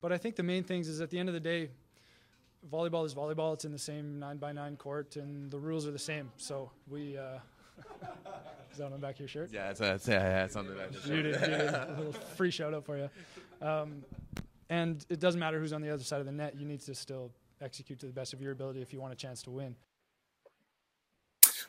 but I think the main things is at the end of the day, volleyball is volleyball. It's in the same nine by nine court, and the rules are the same. So we. Uh, is that on the back of your shirt? Yeah, it's, it's, yeah, it's on the back of the shirt. a little free shout out for you. Um, and it doesn't matter who's on the other side of the net. You need to still execute to the best of your ability if you want a chance to win.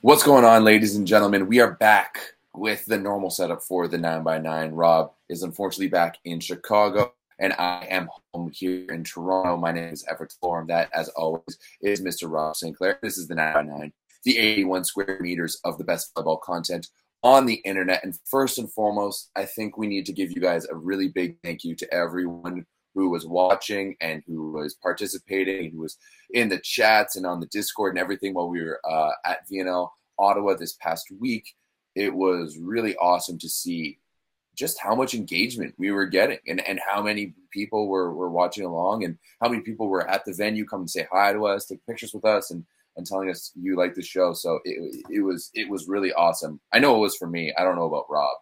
What's going on, ladies and gentlemen? We are back with the normal setup for the 9x9. Rob is unfortunately back in Chicago, and I am home here in Toronto. My name is Everett Florham. That, as always, is Mr. Rob Sinclair. This is the 9x9, the 81 square meters of the best volleyball content on the internet. And first and foremost, I think we need to give you guys a really big thank you to everyone who was watching and who was participating, who was in the chats and on the Discord and everything while we were uh, at VNL Ottawa this past week. It was really awesome to see just how much engagement we were getting and, and how many people were, were watching along and how many people were at the venue come and say hi to us, take pictures with us and, and telling us you like the show. So it, it was it was really awesome. I know it was for me. I don't know about Rob.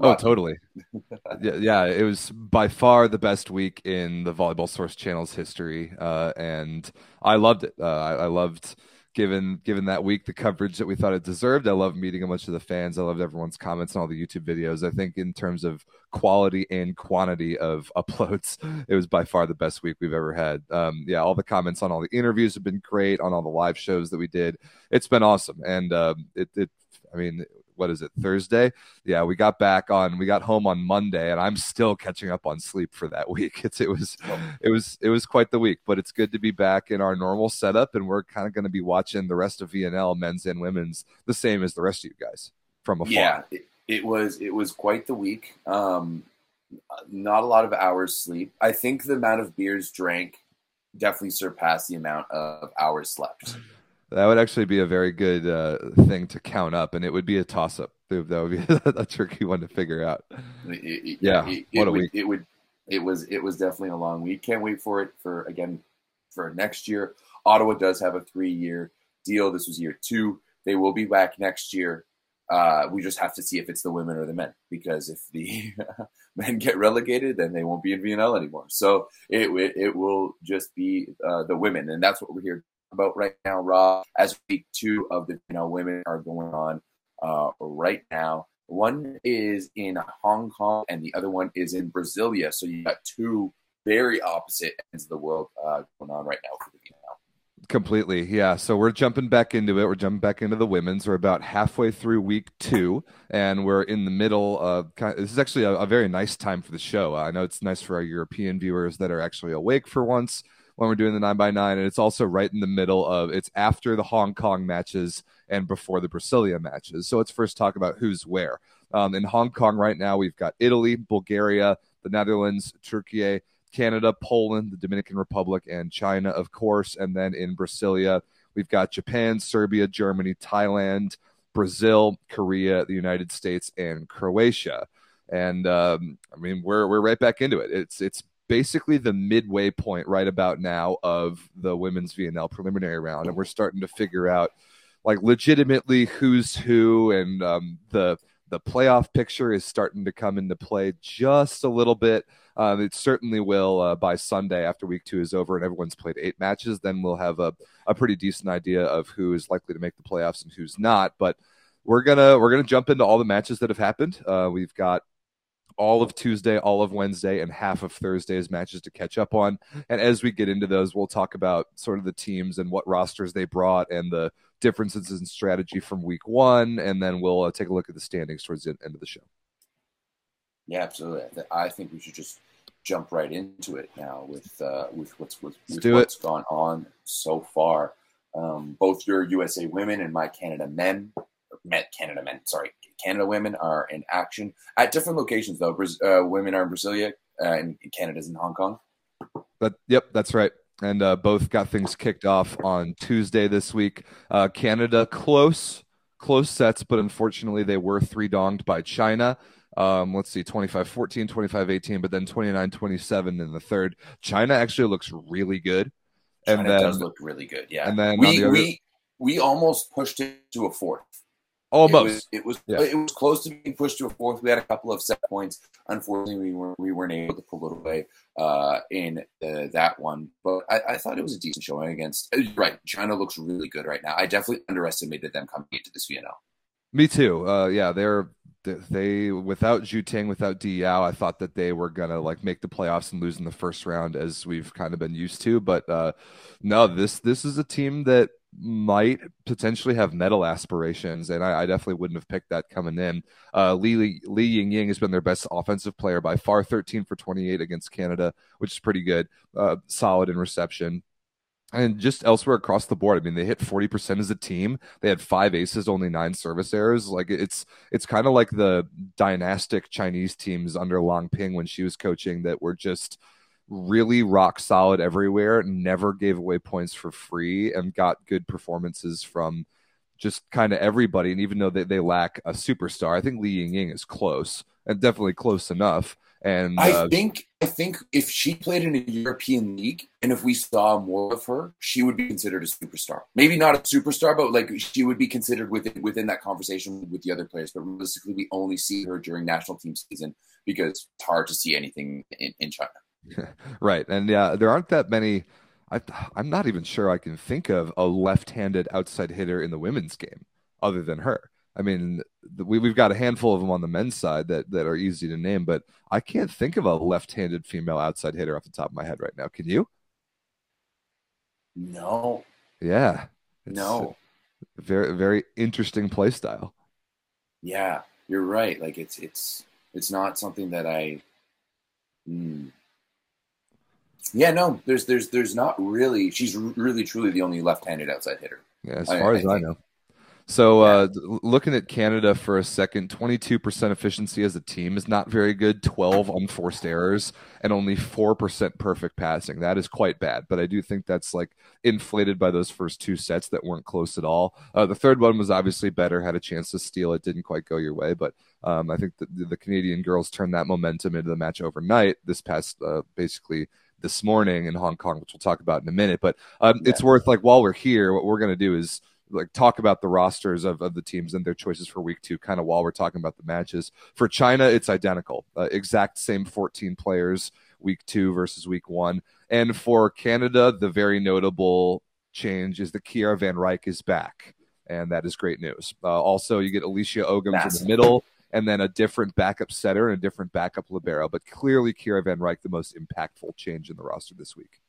Oh, totally. yeah, yeah, it was by far the best week in the Volleyball Source channel's history, uh, and I loved it. Uh, I, I, loved given given that week the coverage that we thought it deserved. I loved meeting a bunch of the fans. I loved everyone's comments and all the YouTube videos. I think in terms of quality and quantity of uploads, it was by far the best week we've ever had. Um, yeah, all the comments on all the interviews have been great. On all the live shows that we did, it's been awesome, and um, it, it I mean, what is it Thursday? Yeah, we got back on we got home on Monday and I'm still catching up on sleep for that week. It's it was it was it was quite the week, but it's good to be back in our normal setup and we're kind of going to be watching the rest of VNL men's and women's the same as the rest of you guys from afar. Yeah, it, it was it was quite the week. Um not a lot of hours sleep. I think the amount of beers drank definitely surpassed the amount of hours slept. That would actually be a very good uh, thing to count up, and it would be a toss up. That would be a tricky one to figure out. It, yeah, it, what a would, week! It would. It was. It was definitely a long week. Can't wait for it for again for next year. Ottawa does have a three year deal. This was year two. They will be back next year. Uh, we just have to see if it's the women or the men because if the men get relegated, then they won't be in VNL anymore. So it it, it will just be uh, the women, and that's what we're here about right now, Rob, as week two of the you know women are going on uh, right now. One is in Hong Kong and the other one is in Brasilia. So you got two very opposite ends of the world uh, going on right now for the now. Completely, yeah. So we're jumping back into it. We're jumping back into the women's. We're about halfway through week two, and we're in the middle of. This is actually a, a very nice time for the show. I know it's nice for our European viewers that are actually awake for once when we're doing the nine by nine, and it's also right in the middle of it's after the Hong Kong matches and before the Brasilia matches. So let's first talk about who's where. Um, in Hong Kong right now, we've got Italy, Bulgaria, the Netherlands, Turkey, Canada, Poland, the Dominican Republic, and China, of course. And then in Brasilia, we've got Japan, Serbia, Germany, Thailand, Brazil, Korea, the United States, and Croatia. And um, I mean, we're we're right back into it. It's it's basically the midway point right about now of the women's VNL preliminary round, and we're starting to figure out like legitimately who's who, and um, the the playoff picture is starting to come into play just a little bit. Um, it certainly will uh, by Sunday after week two is over and everyone's played eight matches. Then we'll have a, a pretty decent idea of who is likely to make the playoffs and who's not. But we're gonna we're gonna jump into all the matches that have happened. Uh, we've got all of Tuesday, all of Wednesday, and half of Thursday's matches to catch up on. And as we get into those, we'll talk about sort of the teams and what rosters they brought and the differences in strategy from week one. And then we'll uh, take a look at the standings towards the end of the show. Yeah, absolutely. I think we should just jump right into it now with uh, with what's with, with what's it. gone on so far. Um, both your USA women and my Canada men, met Canada men, sorry, Canada women are in action at different locations, though. Uh, women are in Brasilia, uh, and Canada's in Hong Kong. But yep, that's right. And uh, both got things kicked off on Tuesday this week. Uh, Canada close, close sets, but unfortunately they were three donged by China. Um, let's see, 25 14, 25 18, but then 29 27 in the third. China actually looks really good. And China then, does look really good, yeah. And then we, the other... we, we almost pushed it to a fourth Almost. It was it was, Yeah. it was close to being pushed to a fourth. We had a couple of set points. Unfortunately, we weren't we weren't able to pull it away uh, in uh, that one. But I, I thought it was a decent showing against. uh, Right, China looks really good right now. I definitely underestimated them coming into this VNL. Me too. Uh, yeah, they're they, they without Zhu Ting, without Diao, I thought that they were gonna like make the playoffs and lose in the first round, as we've kind of been used to. But uh, no, this this is a team that might potentially have medal aspirations, and I, I definitely wouldn't have picked that coming in. Uh, Li Li Ying Ying has been their best offensive player by far, 13 for 28 against Canada, which is pretty good. Uh, solid in reception. And just elsewhere across the board, I mean, they hit 40% as a team. They had five aces, only nine service errors. Like it's it's kind of like the dynastic Chinese teams under Lang Ping when she was coaching that were just really rock solid everywhere, never gave away points for free, and got good performances from just kind of everybody. And even though they, they lack a superstar, I think Li Ying Ying is close and definitely close enough. And I uh, think I think if she played in a European league and if we saw more of her, she would be considered a superstar. Maybe not a superstar, but like she would be considered within within that conversation with the other players. But realistically, we only see her during national team season because it's hard to see anything in, in China. Right. And yeah, there aren't that many. I, I'm not even sure I can think of a left handed outside hitter in the women's game other than her. I mean, we, we've got a handful of them on the men's side that, that are easy to name, but I can't think of a left handed female outside hitter off the top of my head right now. Can you? No, Yeah. It's no, Very, very interesting play style. yeah, you're right. Like it's it's it's not something that I. Hmm. Yeah, no, there's there's there's not really. She's really truly the only left-handed outside hitter. Yeah, as far I as I think- know. So, uh, looking at Canada for a second, 22% efficiency as a team is not very good. 12 unforced errors and only 4% perfect passing. That is quite bad. But I do think that's like inflated by those first two sets that weren't close at all. Uh, the third one was obviously better, had a chance to steal it, didn't quite go your way. But um, I think the, the Canadian girls turned that momentum into the match overnight this past, uh, basically this morning in Hong Kong, which we'll talk about in a minute. But um, it's worth like while we're here, what we're going to do is like talk about the rosters of, of the teams and their choices for week two, kind of while we're talking about the matches. For China, it's identical, uh, exact same 14 players week two versus week one. And for Canada, the very notable change is that Kiera Van Ryk is back, and that is great news. Uh, also, you get Alicia Ogoms in the middle. And then a different backup setter and a different backup libero, but clearly Kiera Van Ryk the most impactful change in the roster this week.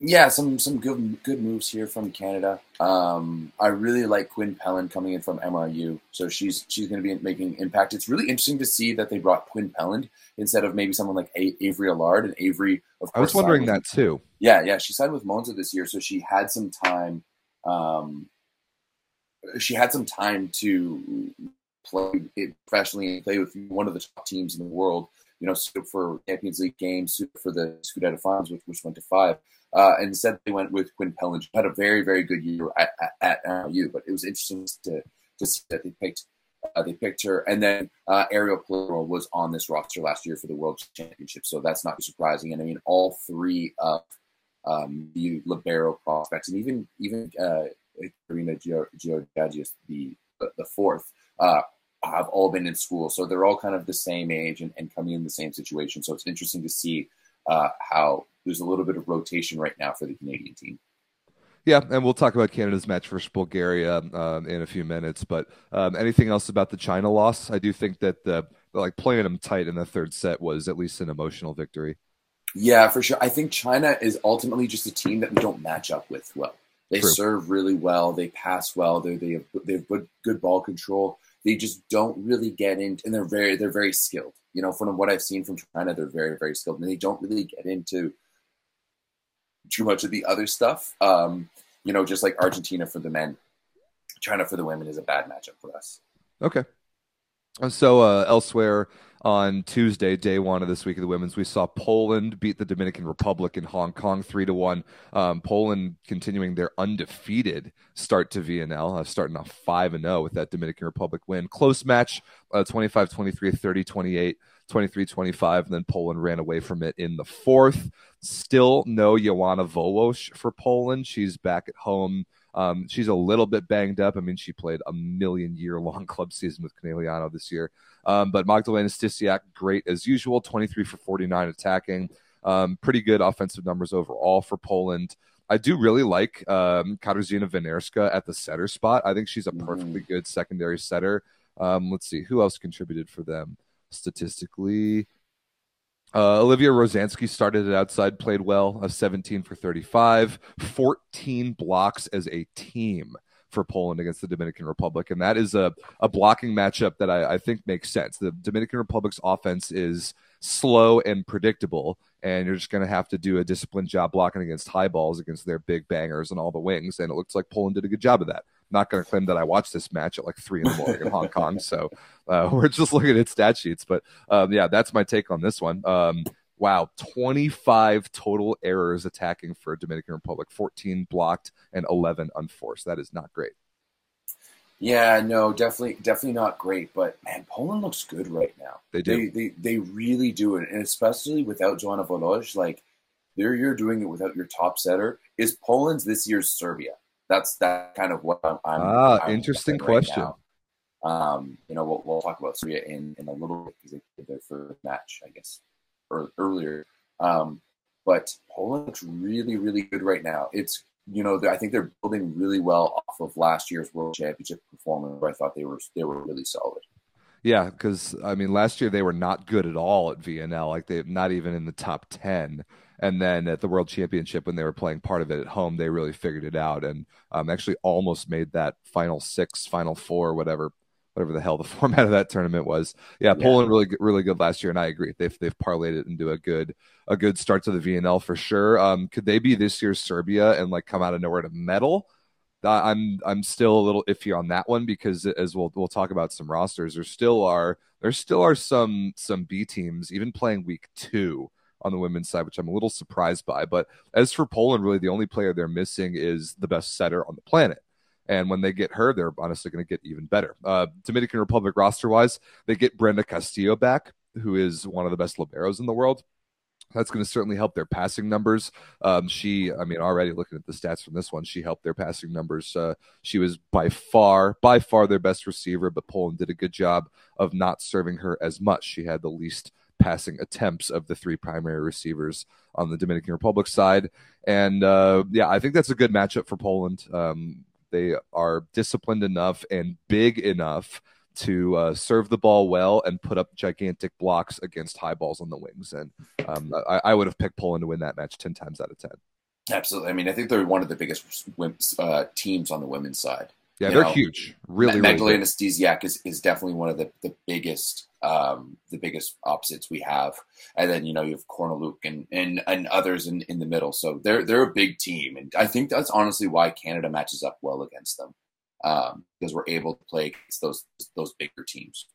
Yeah, some some good good moves here from Canada. Um, I really like Quinn Pellin coming in from MRU, so she's she's going to be making impact. It's really interesting to see that they brought Quinn Pellin instead of maybe someone like A- Avery Allard. And Avery, of course, I was wondering that with- too. Yeah, yeah, she signed with Monza this year, so she had some time. Um, she had some time to it professionally and play with one of the top teams in the world. You know, for Champions League games, for the Scudetto finals, which, which went to five. Uh, and instead, they went with Quinn Pellin. She had a very, very good year at, at, at but it was interesting to, to see that they picked uh, they picked her. And then uh, Ariel Pluro was on this roster last year for the World Championship, so that's not surprising. And I mean, all three of um, the libero prospects, and even even uh, Karina Georgiadis, the the fourth, uh, have all been in school, so they're all kind of the same age and, and coming in the same situation. So it's interesting to see uh, how there's a little bit of rotation right now for the Canadian team. Yeah, and we'll talk about Canada's match versus Bulgaria um, in a few minutes. But um, anything else about the China loss? I do think that the like playing them tight in the third set was at least an emotional victory. Yeah, for sure. I think China is ultimately just a team that we don't match up with well. They True. serve really well. They pass well. They they have they have good, good ball control. They just don't really get in, and they're very they're very skilled. You know, from what I've seen from China, they're very very skilled, and they don't really get into too much of the other stuff. Um, you know, just like Argentina for the men, China for the women is a bad matchup for us. Okay. So uh, elsewhere on Tuesday, day one of this week of the women's, we saw Poland beat the Dominican Republic in Hong Kong three to one. Um, Poland continuing their undefeated start to VNL, uh, starting off five and zero with that Dominican Republic win. Close match, uh, 25-23, 30-28, 23-25, and then Poland ran away from it in the fourth. Still no Joanna Wołosz for Poland. She's back at home Um, she's a little bit banged up. I mean, she played a million year long club season with Conegliano this year. Um, but Magdalena Stysiak, great as usual, 23 for 49 attacking. Um, pretty good offensive numbers overall for Poland. I do really like um, Katarzyna Wenerska at the setter spot. I think she's a perfectly good secondary setter. Um, let's see who else contributed for them statistically. Uh, Olivia Różański started it outside, played well, a 17 for 35, 14 blocks as a team for Poland against the Dominican Republic. And that is a, a blocking matchup that I, I think makes sense. The Dominican Republic's offense is slow and predictable, and you're just going to have to do a disciplined job blocking against high balls against their big bangers and all the wings. And it looks like Poland did a good job of that. Not going to claim that I watched this match at like three in the morning in Hong Kong. So uh, we're just looking at stat sheets. But um, yeah, that's my take on this one. Um, wow, 25 total errors attacking for Dominican Republic, 14 blocked and 11 unforced. That is not great. Yeah, no, definitely, definitely not great. But man, Poland looks good right now. They do. They they, they really do it, and especially without Joanna Wołosz, like there you're doing it without your top setter. Is Poland's this year's Serbia? That's that kind of what I'm. I'm ah, I'm interesting question. Um, you know, we'll, we'll talk about Serbia in, in a little bit because they did their first match, I guess, or, earlier. Um, but Poland looks really, really good right now. It's you know, I think they're building really well off of last year's World Championship performance. Where I thought they were they were really solid. Yeah, because I mean, last year they were not good at all at VNL. Like they not even in the top ten. And then at the World Championship, when they were playing part of it at home, they really figured it out and um, actually almost made that final six, final four, whatever, whatever the hell the format of that tournament was. Yeah, Yeah. Poland really, really good last year, and I agree. They've they've parlayed it into a good a good start to the VNL for sure. Um, could they be this year's Serbia and like come out of nowhere to medal? I'm I'm still a little iffy on that one because as we'll we'll talk about some rosters, there still are there still are some some B teams even playing week two on the women's side, which I'm a little surprised by. But as for Poland, really the only player they're missing is the best setter on the planet. And when they get her, they're honestly going to get even better. Uh, Dominican Republic roster wise, they get Brenda Castillo back, who is one of the best liberos in the world. That's going to certainly help their passing numbers. Um, she, I mean, already looking at the stats from this one, she helped their passing numbers. Uh, she was by far, by far their best receiver, but Poland did a good job of not serving her as much. She had the least passing attempts of the three primary receivers on the Dominican Republic side. And uh, yeah, I think that's a good matchup for Poland. Um, they are disciplined enough and big enough to uh, serve the ball well and put up gigantic blocks against high balls on the wings. And um, I, I would have picked Poland to win that match 10 times out of 10. Absolutely. I mean, I think they're one of the biggest uh, teams on the women's side. Yeah, You they're know, huge. Really, Ma- really Magdalena good. Is, is definitely one of the, the biggest um, the biggest opposites we have. And then you know you have Korneluk and, and and others in, in the middle. So they're they're a big team, and I think that's honestly why Canada matches up well against them um, because we're able to play against those those bigger teams.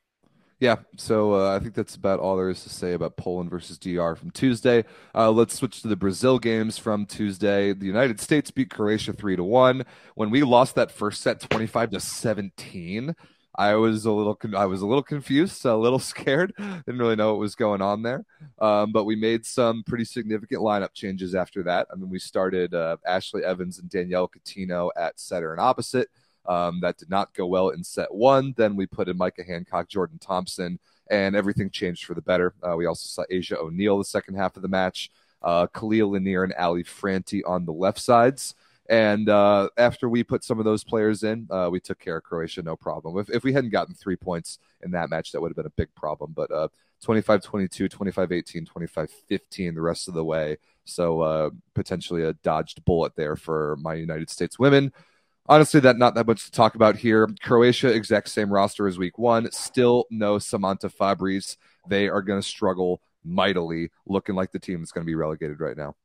Yeah, so uh, I think that's about all there is to say about Poland versus DR from Tuesday. Uh, let's switch to the Brazil games from Tuesday. The United States beat Croatia three to one. When we lost that first set, twenty five to seventeen, I was a little I was a little confused, a little scared. Didn't really know what was going on there. Um, but we made some pretty significant lineup changes after that. I mean, we started uh, Ashley Evans and Danielle Cuttino at setter and opposite. Um, that did not go well in set one. Then we put in Micah Hancock, Jordan Thompson, and everything changed for the better. Uh, we also saw Asjia O'Neal the second half of the match, uh, Khalia Lanier and Ali Frantti on the left sides. And uh, after we put some of those players in, uh, we took care of Croatia, no problem. If, if we hadn't gotten three points in that match, that would have been a big problem. But uh, 25 22, 25 18, 25 15 the rest of the way. So uh, potentially a dodged bullet there for my United States women honestly that not that much to talk about here croatia exact same roster as week one still no samanta fabris they are going to struggle mightily looking like the team that's going to be relegated right now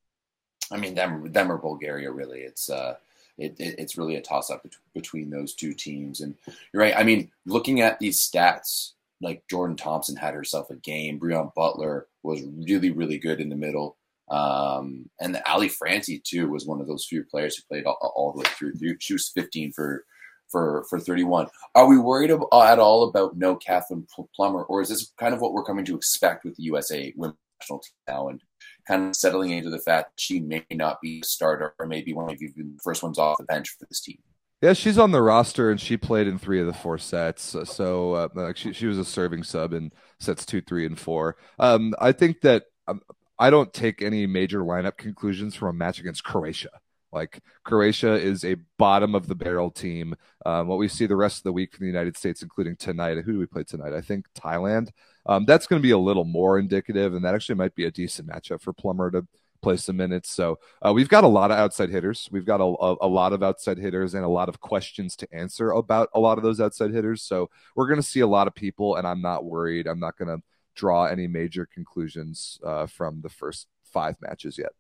I mean, them them or Bulgaria. Really, it's uh, it, it it's really a toss up between those two teams. And you're right. I mean, looking at these stats, like Jordan Thompson had herself a game. Brionne Butler was really really good in the middle. Um, and Ali Frantti too was one of those few players who played all, all the way through. She was 15 for for for 31. Are we worried at all about no Kathryn Plummer, or is this kind of what we're coming to expect with the USA women's national team now? And kind of settling into the fact that she may not be a starter or maybe one of the first ones off the bench for this team. Yeah, she's on the roster and she played in three of the four sets. So uh, she she was a serving sub in sets two, three, and four. Um, I think that um, I don't take any major lineup conclusions from a match against Croatia. Like Croatia is a bottom of the barrel team. Um, what we see the rest of the week from the United States, including tonight. Who do we play tonight? I think Thailand. Um, that's going to be a little more indicative, and that actually might be a decent matchup for Plummer to play some minutes. So uh, we've got a lot of outside hitters. We've got a, a, a, lot of outside hitters and a lot of questions to answer about a lot of those outside hitters. So we're going to see a lot of people, and I'm not worried. I'm not going to draw any major conclusions uh, from the first five matches yet.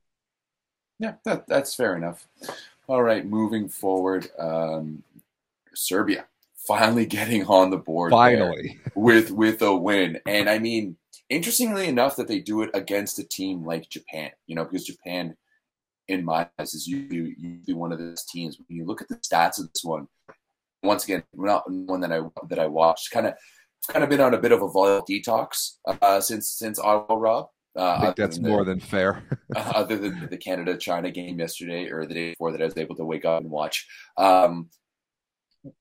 Yeah, that, that's fair enough. All right, moving forward, um, Serbia finally getting on the board. Finally, with with a win, and I mean, interestingly enough, that they do it against a team like Japan. You know, because Japan, in my eyes, is usually, usually one of those teams. When you look at the stats of this one, once again, not one that I that I watched, kind of kind of been on a bit of a volatile detox uh, since since Ottawa Rob. Uh, I think that's more than fair. uh, other than the Canada China game yesterday or the day before that I was able to wake up and watch. Um,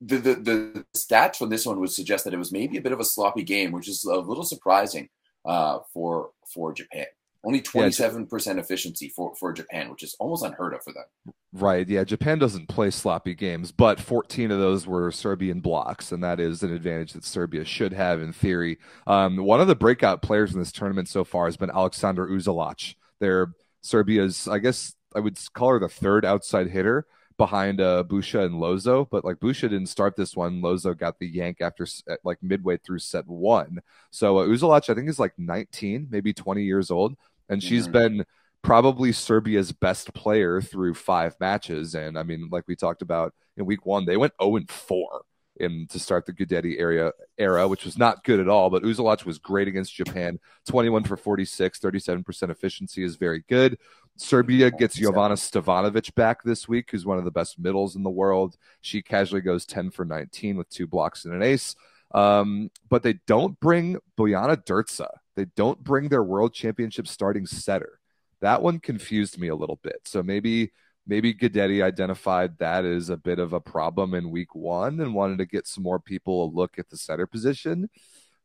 the, the the stats from this one would suggest that it was maybe a bit of a sloppy game, which is a little surprising uh, for for Japan. Only 27% efficiency for, for Japan, which is almost unheard of for them. Right. Yeah. Japan doesn't play sloppy games, but 14 of those were Serbian blocks, and that is an advantage that Serbia should have in theory. Um, one of the breakout players in this tournament so far has been Aleksandra Uzelac. They're Serbia's, I guess I would call her the third outside hitter behind uh, Busha and Lozo, but like Busha didn't start this one. Lozo got the yank after like midway through set one. So uh, I think, is like 19, maybe 20 years old, and she's mm-hmm. been probably Serbia's best player through five matches. And I mean, like we talked about in week one, they went 0 and 4 in to start the Guidetti area era, which was not good at all. But Uzelac was great against Japan. 21 for 46, 37% efficiency is very good. Serbia gets Jovana Stevanovic back this week, who's one of the best middles in the world. She casually goes 10 for 19 with two blocks and an ace. Um, but they don't bring Bojana Drča. They don't bring their world championship starting setter. That one confused me a little bit. So maybe maybe Guidetti identified that as a bit of a problem in week one and wanted to get some more people a look at the setter position.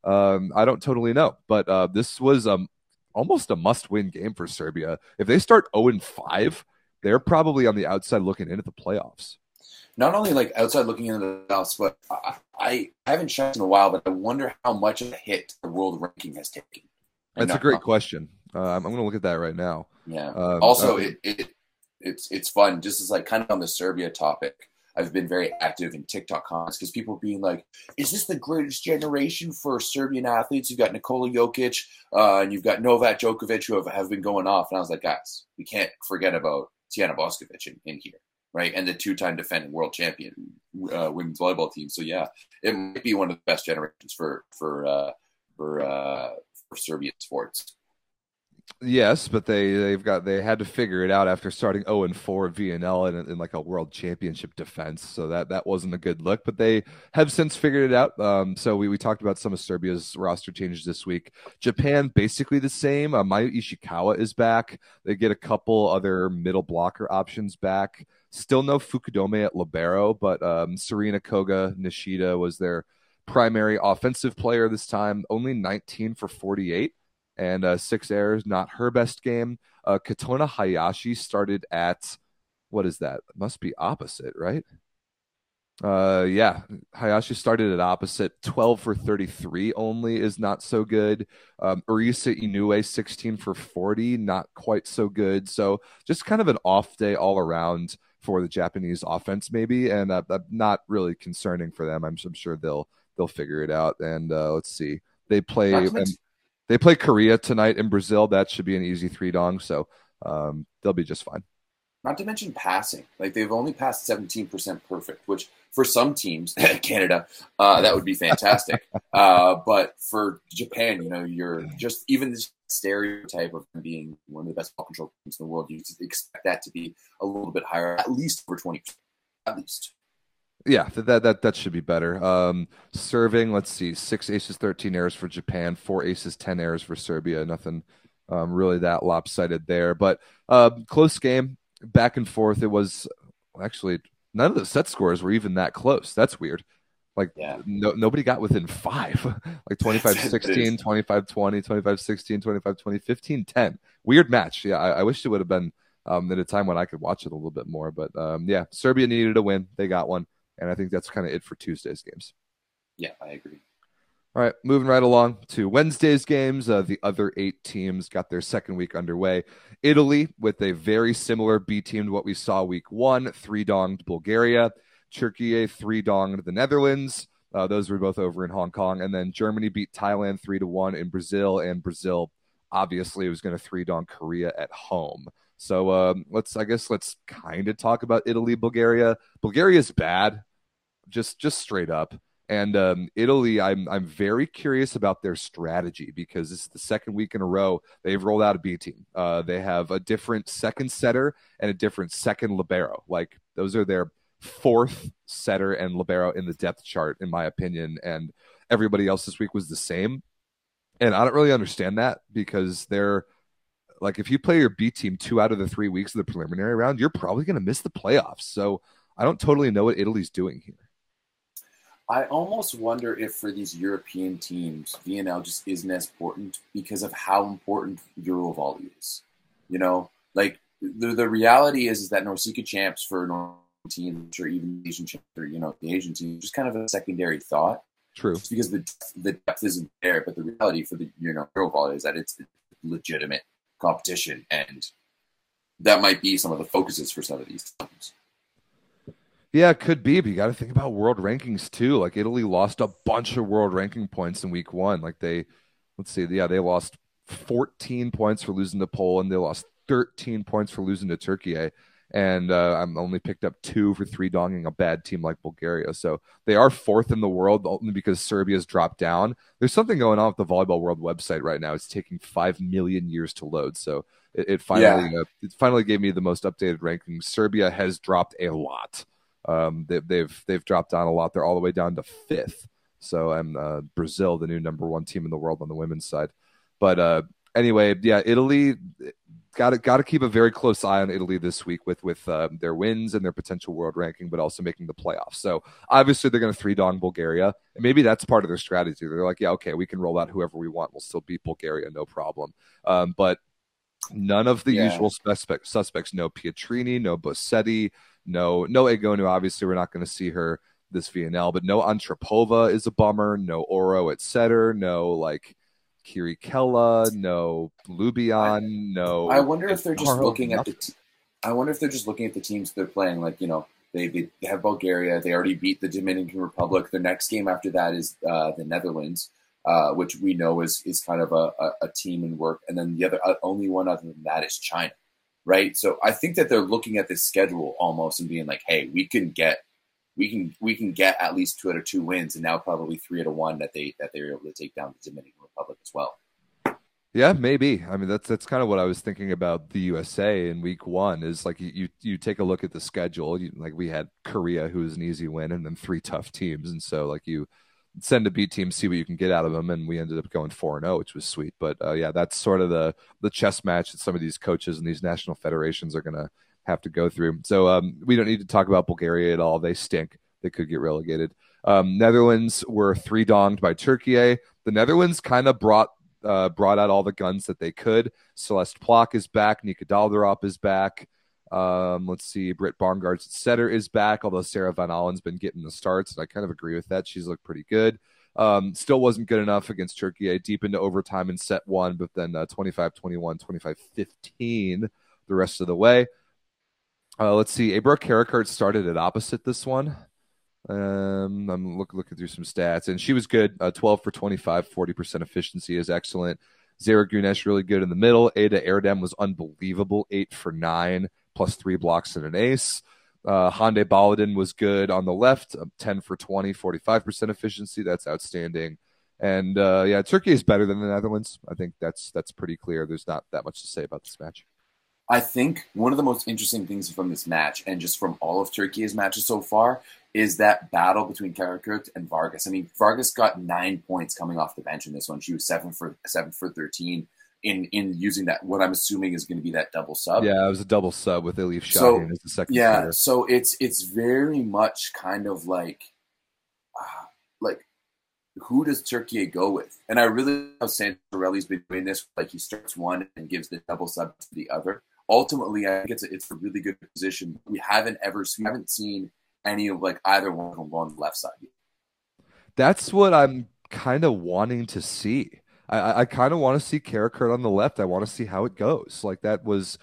Um, I don't totally know, but uh, this was um, almost a must-win game for Serbia. If they start 0 5, they're probably on the outside looking into the playoffs. Not only like outside looking into the playoffs, but I, I haven't checked in a while, but I wonder how much of a hit the world ranking has taken. That's a great question. Uh, I'm, I'm going to look at that right now. Yeah. Um, also, uh, it, it it's it's fun. Just as like kind of on the Serbia topic, I've been very active in TikTok comments because people being like, "Is this the greatest generation for Serbian athletes?" You've got Nikola Jokic uh, and you've got Novak Djokovic who have, have been going off, and I was like, guys, we can't forget about Tijana Boskovic in, in here, right? And the two-time defending world champion uh, women's volleyball team. So yeah, it might be one of the best generations for for uh, for uh, for Serbian sports. Yes, but they they've got they had to figure it out after starting 0 and 4 at VNL in, in like a world championship defense. So that that wasn't a good look, but they have since figured it out. Um, so we, we talked about some of Serbia's roster changes this week. Japan basically the same. Uh, Mayu Ishikawa is back. They get a couple other middle blocker options back. Still no Fukudome at libero, but um, Sarina Koga Nishida was their primary offensive player this time. Only 19 for 48 and uh, six errors, not her best game. Uh, Kotona Hayashi started at what is that? must be opposite, right? Uh, yeah, Hayashi started at opposite. 12 for 33 only is not so good. Um, Arisa Inoue, 16 for 40, not quite so good. So just kind of an off day all around for the Japanese offense, maybe, and uh, not really concerning for them. I'm, I'm, sure they'll they'll figure it out. And uh, let's see, they play. And, they play Korea tonight in Brazil. That should be an easy three dong. So um, they'll be just fine. Not to mention passing. Like they've only passed 17% perfect, which for some teams, Canada, uh, that would be fantastic. uh, but for Japan, you know, you're just even this stereotype of being one of the best ball control teams in the world, you expect that to be a little bit higher, at least over 20%. At least. Yeah, that that that should be better. Um, serving, let's see, six aces, thirteen errors for Japan, four aces, ten errors for Serbia. Nothing, um, really that lopsided there. But uh, close game, back and forth. It was actually none of the set scores were even that close. That's weird. Like Yeah. no, nobody got within five, like 25 16, 25 20, 25 16, 25 20, 15 10. Weird match. Yeah, I, I wish it would have been um, at a time when I could watch it a little bit more. But um, yeah, Serbia needed a win. They got one. And I think that's kind of it for Tuesday's games. Yeah, I agree. All right, moving right along to Wednesday's games. Uh, the other eight teams got their second week underway. Italy, with a very similar B team to what we saw week one, three donged Bulgaria. Turkey, three donged the Netherlands. Uh, those were both over in Hong Kong. And then Germany beat Thailand three to one in Brazil. And Brazil, obviously, was going to three dong Korea at home. So um, let's, I guess, let's kind of talk about Italy, Bulgaria. Bulgaria is bad, just just straight up. And um, Italy, I'm I'm very curious about their strategy because this is the second week in a row they've rolled out a B team. Uh, they have a different second setter and a different second libero. Like those are their fourth setter and libero in the depth chart, in my opinion. And everybody else this week was the same. And I don't really understand that because they're like if you play your B team two out of the three weeks of the preliminary round, you're probably going to miss the playoffs. So I don't totally know what Italy's doing here. I almost wonder if for these European teams, VNL just isn't as important because of how important Eurovolley is. You know, like the, the reality is, is that NORCECA champs for Northern teams or even Asian champs or, you know, the Asian team, just kind of a secondary thought. True. Just because the, the depth isn't there. But the reality for the, you know, Eurovolley is that it's legitimate competition. And that might be some of the focuses for some of these teams. Yeah, it could be, but you got to think about world rankings too. Like Italy lost a bunch of world ranking points in week one. Like they, let's see, yeah, they lost 14 points for losing to Poland. They lost 13 points for losing to Turkey. And uh, I'm only picked up two for three donging a bad team like Bulgaria. So they are fourth in the world only because Serbia's dropped down. There's something going on with the Volleyball World website right now. It's taking five million years to load. So it, it finally uh, it finally gave me the most updated rankings. Serbia has dropped a lot. Um, they, they've they've dropped down a lot. They're all the way down to fifth. So I'm uh, Brazil, the new number one team in the world on the women's side. But uh, anyway, yeah, Italy got to got to keep a very close eye on Italy this week with with uh, their wins and their potential world ranking, but also making the playoffs. So obviously they're going to three dong Bulgaria, and maybe that's part of their strategy. They're like, yeah, okay, we can roll out whoever we want. We'll still beat Bulgaria, no problem. Um, but none of the Yeah. usual suspect, suspects. No Pietrini, no Bossetti, no no Egonu. Obviously, we're not going to see her this VNL, but no Antropova is a bummer. No Orro at setter. No like Chirichella. No Lubian. No. I wonder if they're just looking at the. T- I wonder if they're just looking at the teams they're playing. Like you know, they, they have Bulgaria. They already beat the Dominican Republic. Their next game after that is uh, the Netherlands, uh, which we know is is kind of a, a, a team in work. And then the other uh, only one other than that is China, right? So I think that they're looking at this schedule almost and being like, hey, we can get. We can we can get at least two out of two wins, and now probably three out of one that they that they were able to take down the Dominican Republic as well. Yeah, maybe. I mean, that's that's kind of what I was thinking about the USA in Week One. Is like you you, take a look at the schedule. You, like we had Korea, who was an easy win, and then three tough teams, and so like you send a B team, see what you can get out of them, and we ended up going four and zero, which was sweet. But uh, yeah, that's sort of the the chess match that some of these coaches and these national federations are gonna have to go through. So um, we don't need to talk about Bulgaria at all. They stink. They could get relegated. Um, Netherlands were three donged by Turkey. The Netherlands kind of brought uh, brought out all the guns that they could. Celeste Plak is back. Nika Daalderop is back. Um, let's see. Britt Bongaerts setter is back, although Sarah Van Aalen's been getting the starts, and I kind of agree with that. She's looked pretty good. Um, still wasn't good enough against Turkey. Deep into overtime in set one, but then uh, 25 21, 25 15 the rest of the way. Uh, let's see. Ebrar Karakurt started at opposite this one. Um, I'm look, looking through some stats, and she was good. Uh, 12 for 25, 40% efficiency is excellent. Zehra Güneş really good in the middle. Eda Erdem was unbelievable, eight for nine, plus three blocks and an ace. Uh, Hande Baladin was good on the left, um, 10 for 20, 45% efficiency. That's outstanding. And uh, yeah, Turkey is better than the Netherlands. I think that's that's pretty clear. There's not that much to say about this match. I think one of the most interesting things from this match, and just from all of Turkey's matches so far, is that battle between Karakurt and Vargas. I mean, Vargas got nine points coming off the bench in this one. She was seven for seven for thirteen. in in using that what I'm assuming is going to be that double sub. Yeah, it was a double sub with Elif So, as the second. Yeah, setter. so it's it's very much kind of like uh, like who does Turkey go with? And I really know Santarelli's been doing this. Like he starts one and gives the double sub to the other. Ultimately, I think it's a, it's a really good position. We haven't ever we haven't seen any of like either one of them on the left side. That's what I'm kind of wanting to see. I, I, kind of want to see Karakurt on the left. I want to see how it goes. Like that was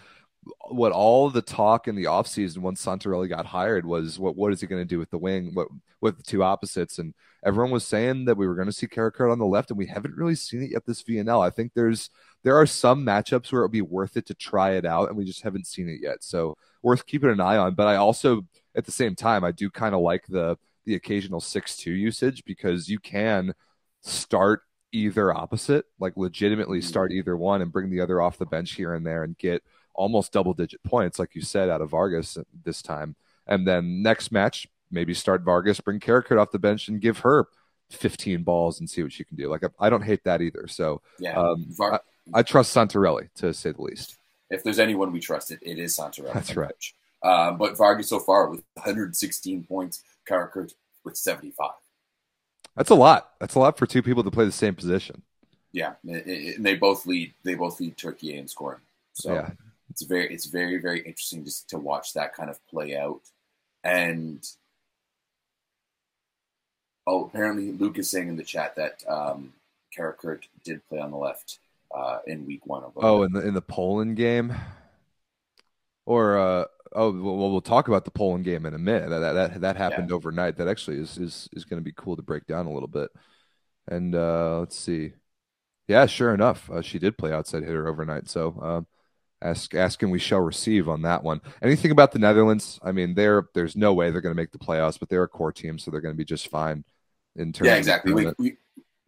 what all the talk in the offseason once Santarelli got hired was what what is he going to do with the wing, what with the two opposites, and everyone was saying that we were going to see Karakurt on the left, and we haven't really seen it yet this VNL. I think there's there are some matchups where it would be worth it to try it out, and we just haven't seen it yet. So worth keeping an eye on. But I also at the same time I do kind of like the the occasional six two usage because you can start either opposite, like legitimately start either one and bring the other off the bench here and there and get almost double digit points, like you said, out of Vargas this time. And then next match, maybe start Vargas, bring Karakurt off the bench and give her 15 balls and see what she can do. Like, I don't hate that either. So Yeah, um, Var- I trust Santarelli to say the least. if there's anyone we trust, it, it is Santarelli. That's right. Um, but Vargas so far with 116 points, Karakurt with 75. That's a lot. That's a lot for two people to play the same position. Yeah, and they both lead. They both lead Turkey in scoring. So Yeah. it's very, it's very, very interesting just to watch that kind of play out. And oh, apparently Luke is saying in the chat that um, Karakurt did play on the left uh, in week one of. Oh, in the in the Poland game, or uh, oh, well, we'll talk about the Poland game in a minute. That that that happened overnight. That actually is is is going to be cool to break down a little bit. And uh, let's see, yeah, sure enough, uh, she did play outside hitter overnight. So um, ask asking we shall receive on that one. Anything about the Netherlands? I mean, they're there's no way they're going to make the playoffs, but they're a core team, so they're going to be just fine in terms. yeah, of exactly. We, we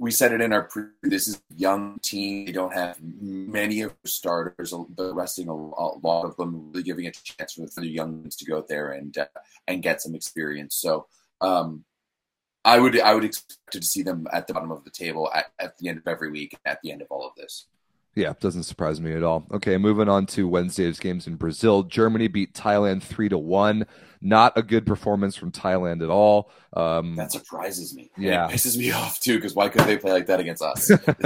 we said it in our pre. This is a young team. They don't have many of the starters. They're resting a, a lot of them, really giving a chance for, for the young ones to go out there and uh, and get some experience. So, um, I would I would expect to see them at the bottom of the table at, at the end of every week. At the end of all of this. Yeah, doesn't surprise me at all. Okay, moving on to Wednesday's games in Brazil. Germany beat Thailand three to one. Not a good performance from Thailand at all. Um, That surprises me. Yeah. it pisses me off too. Because why could they play like that against us?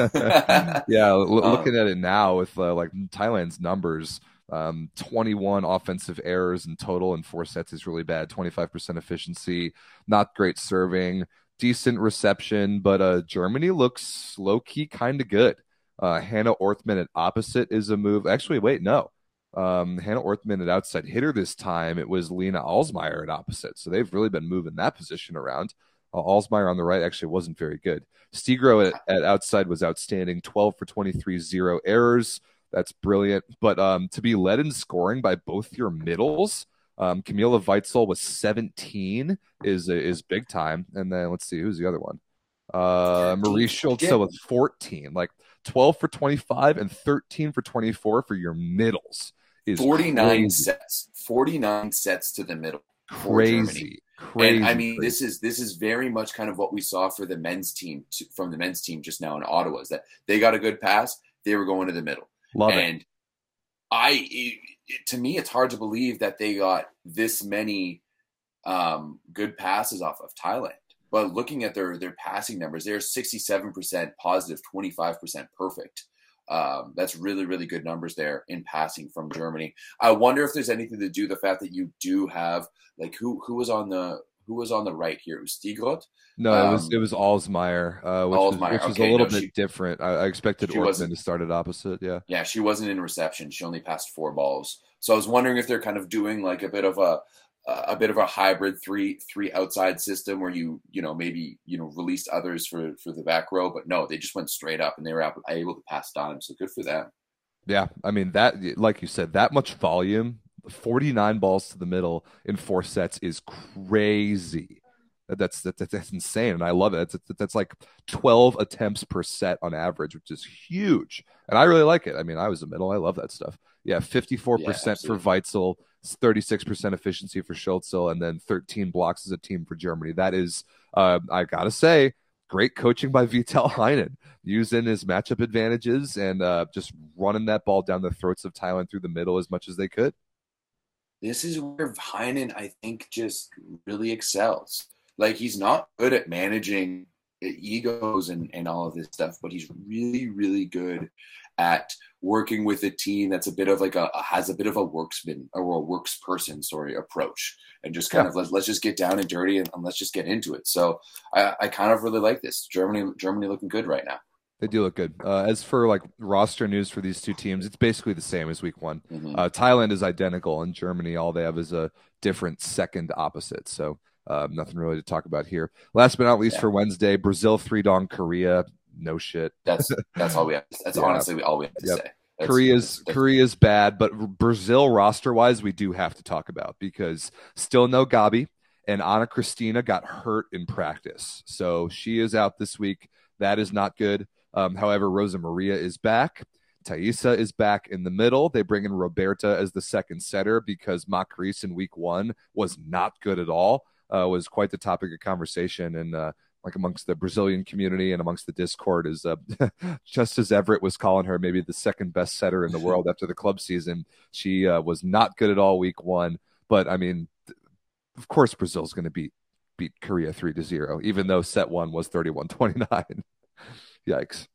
yeah, l- Um, looking at it now with uh, like Thailand's numbers, um, 21 offensive errors in total in four sets is really bad. 25% efficiency, not great serving, decent reception, but uh, Germany looks low key kind of good. Uh, Hanna Orthmann at opposite is a move. Actually, wait, no. Um, Hanna Orthmann at outside hitter this time. It was Lina Alsmeyer at opposite. So they've really been moving that position around. Uh, Alsmeyer on the right actually wasn't very good. Stigrot at, at outside was outstanding 12 for 23, zero errors. That's brilliant. But um, to be led in scoring by both your middles, um, Camila Weitzel was 17 is is big time. And then let's see, who's the other one? Uh, Marie Schölzel with 14, like 12 for 25 and 13 for 24 for your middles is 49 crazy. sets. 49 sets to the middle. Crazy, crazy. and I mean, crazy. this is this is very much kind of what we saw for the men's team to, from the men's team just now in Ottawa. Is that they got a good pass, they were going to the middle, love it. and I, it, it- to me, it's hard to believe that they got this many um, good passes off of Thailand. But looking at their their passing numbers, they're sixty seven percent positive, positive, twenty five percent perfect. Um, that's really really good numbers there in passing from Germany. I wonder if there's anything to do with the fact that you do have like who who was on the who was on the right here? It was Stigrot. No, it was Um, it was Alsmeyer, uh, which was, Alsmeyer, which was okay, a little no, bit she- different. I, I expected Orthmann to start at opposite. Yeah, Yeah, she wasn't in reception. She only passed four balls. So I was wondering if they're kind of doing like a bit of a a bit of a hybrid three three outside system where you you know maybe you know released others for for the back row, but no, they just went straight up and they were able, able to pass down. So good for them. yeah. I mean that, like you said, that much volume, forty nine balls to the middle in four sets is crazy. That- That's that, that- that's insane, and I love it. That's that's like twelve attempts per set on average, which is huge, and I really like it. I mean, I was a middle. I love that stuff. Yeah, fifty four percent for. Weitzel, thirty six percent efficiency for Schölzel, and then thirteen blocks as a team for Germany. That is, uh, I gotta say, great coaching by Vital Heinen, using his matchup advantages and uh, just running that ball down the throats of Thailand through the middle as much as they could. This is where Heinen, I think, just really excels. Like he's not good at managing egos and, and all of this stuff, but he's really, really good at working with a team that's a bit of like a has a bit of a worksman or a works person, sorry, approach, and just kind yeah. of let's, let's just get down and dirty and, and, let's just get into it. So I, I kind of really like this. Germany, Germany looking good right now. They do look good. Uh, as for like roster news for these two teams, it's basically the same as week one. Mm-hmm. Uh, Thailand is identical, and Germany all they have is a different second opposite. So uh, nothing really to talk about here. Last but not least, yeah. for Wednesday, Brazil three dong Korea. No shit. That's that's all we have. That's yeah. honestly all we have to yep. say. That's, Korea's that's, Korea's bad, but Brazil roster wise, we do have to talk about because still no Gabi, and Ana Cristina got hurt in practice, so she is out this week. That is not good. Um, however, Rosa Maria is back. Thaisa is back in the middle. They bring in Roberta as the second setter because Macris in week one was not good at all uh, was quite the topic of conversation and uh, like amongst the Brazilian community and amongst the Discord is uh, just as Everett was calling her maybe the second best setter in the world after the club season. She uh, was not good at all week one, but I mean, of course Brazil's going to beat beat Korea three to zero, even though set one was 31-29. Yikes.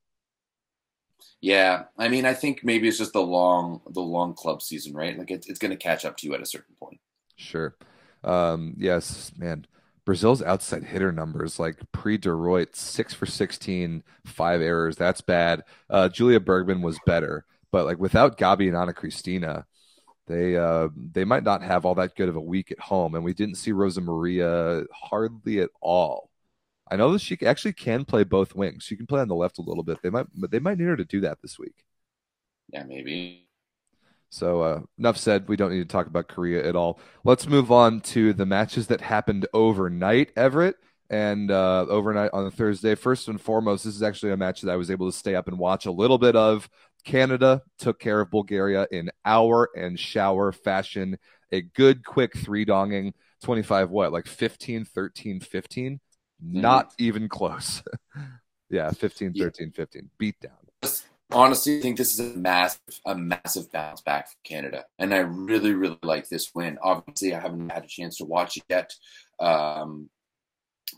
Yeah, I mean, I think maybe it's just the long the long club season, right? Like it's it's going to catch up to you at a certain point. Sure. Um, yes, man. Brazil's outside hitter numbers, like pre De six for 16, five errors. That's bad. Uh, Julia Bergmann was better, but like without Gabi and Ana Cristina, they uh, they might not have all that good of a week at home. And we didn't see Rosa Maria hardly at all. I know that she actually can play both wings. She can play on the left a little bit. They might, they might need her to do that this week. Yeah, maybe. So uh, enough said. We don't need to talk about Korea at all. Let's move on to the matches that happened overnight, Everett, and uh, overnight on Thursday. First and foremost, this is actually a match that I was able to stay up and watch a little bit of. Canada took care of Bulgaria in hour and shower fashion. A good, quick three donging. 25, what, like 15, 13, 15? Mm-hmm. Not even close. yeah, 15, 13, 15. Beat down honestly I think this is a massive, a massive bounce back for Canada, and I really, really like this win. Obviously, I haven't had a chance to watch it yet, um,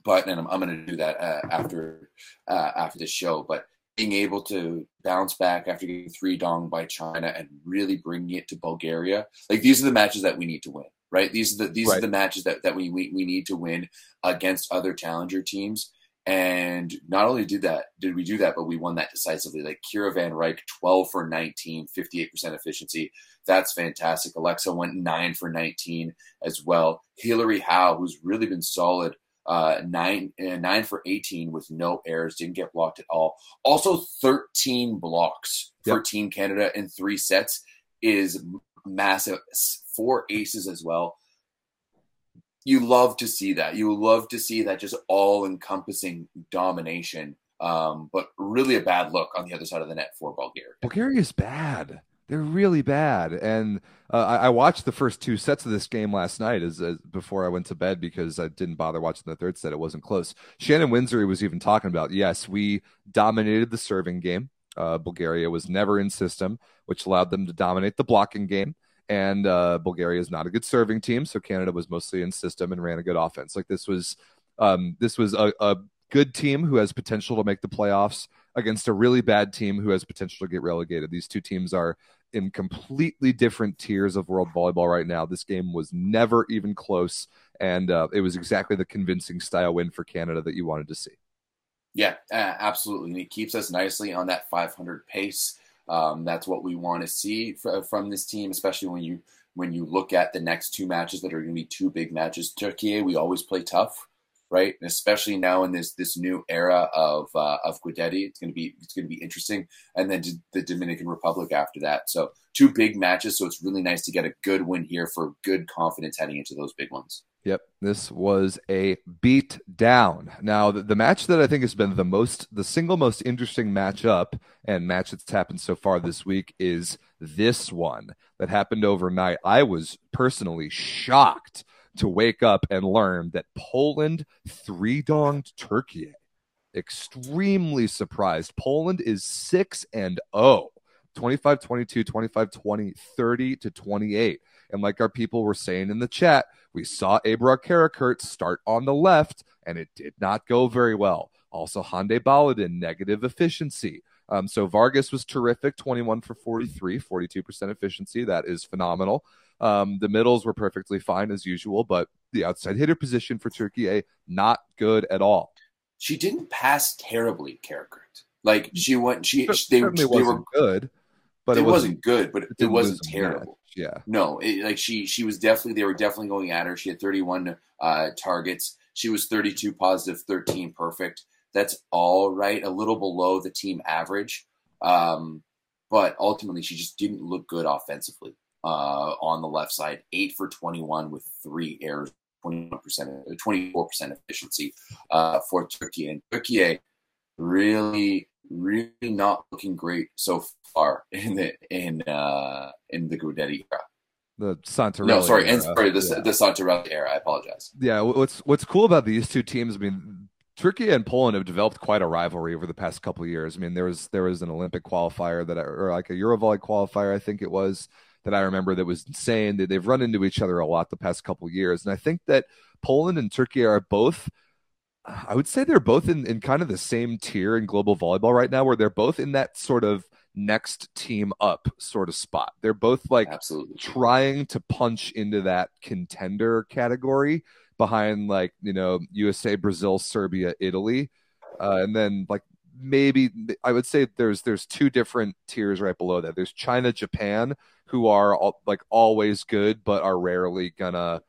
but and I'm, I'm going to do that uh, after uh, after this show. But being able to bounce back after getting three dong by China and really bringing it to Bulgaria, like these are the matches that we need to win. Right, these are the these right. are the matches that, that we, we we need to win against other challenger teams and not only did that, did we do that, but we won that decisively. Like Kiera Van Ryk, 12 for 19, 58% efficiency. That's fantastic. Alexa went 9 for 19 as well. Hilary Howe, who's really been solid, uh, 9, uh, 9 for 18 with no errors, didn't get blocked at all. Also, 13 blocks yep. for Team Canada in three sets is massive. Four aces as well you love to see that. You love to see that just all encompassing domination. Um, but really a bad look on the other side of the net for Bulgaria. Bulgaria is bad. They're really bad. And uh, I, I, watched the first two sets of this game last night as, as, before I went to bed because I didn't bother watching the third set. It wasn't close. Shannon Winzer was even talking about, yes, we dominated the serving game. Uh, Bulgaria was never in system, which allowed them to dominate the blocking game and uh, Bulgaria is not a good serving team, so Canada was mostly in system and ran a good offense. Like this was, um, this was a, a good team who has potential to make the playoffs against a really bad team who has potential to get relegated. These two teams are in completely different tiers of world volleyball right now. This game was never even close, and uh, it was exactly the convincing style win for Canada that you wanted to see. Yeah, absolutely. And it keeps us nicely on that 500 pace. Um, that's what we want to see f- from this team, especially when you when you look at the next two matches that are going to be two big matches. Turkey, we always play tough, right? And especially now in this this new era of uh, of Guidetti, it's going to be it's going to be interesting. And then the Dominican Republic after that. So two big matches. So it's really nice to get a good win here for good confidence heading into those big ones. Yep, this was a beat down. Now, the, the, match that I think has been the most, the single most interesting matchup and match that's happened so far this week is this one that happened overnight. I was personally shocked to wake up and learn that Poland three donged Turkey. extremely surprised. Poland is 6 and 0. 25 22, 25 20, 30 to 28. And like our people were saying in the chat, we saw Ebrar Karakurt start on the left, and it did not go very well. Also, Hande Baladin, negative efficiency. Um, so Vargas was terrific, 21 for 43, 42% efficiency. That is phenomenal. Um, the middles were perfectly fine as usual, but the outside hitter position for Turkey, A, not good at all. She didn't pass terribly, Karakurt. Like she went, she, It they, they were good, but it, it, wasn't, good, but it, didn't wasn't terrible. Yeah. No, it, like she she was definitely they were definitely going at her. She had 31 uh, targets. She was 32 positive, 13 perfect. That's all right, a little below the team average. Um, but ultimately, she just didn't look good offensively uh, on the left side. Eight for 21 with three errors, 21 percent, 24 percent efficiency uh, for Turkey. And Turkey really, really not looking great so far in the in uh, in the Guidetti era. The Santarelli. No, sorry, and era. sorry, the yeah. the Santarelli era. I apologize. Yeah, what's what's cool about these two teams? I mean, Turkey and Poland have developed quite a rivalry over the past couple of years. I mean, there was there was an Olympic qualifier that, I, or like a Eurovolley qualifier, I think it was that I remember that was insane. That they've run into each other a lot the past couple of years, and I think that Poland and Turkey are both. I would say they're both in, in kind of the same tier in global volleyball right now, where they're both in that sort of next team up sort of spot. They're both like Absolutely. trying to punch into that contender category behind like you know USA, Brazil, Serbia, Italy, uh, and then like maybe I would say there's there's two different tiers right below that. There's China, Japan, who are all, like always good but are rarely gonna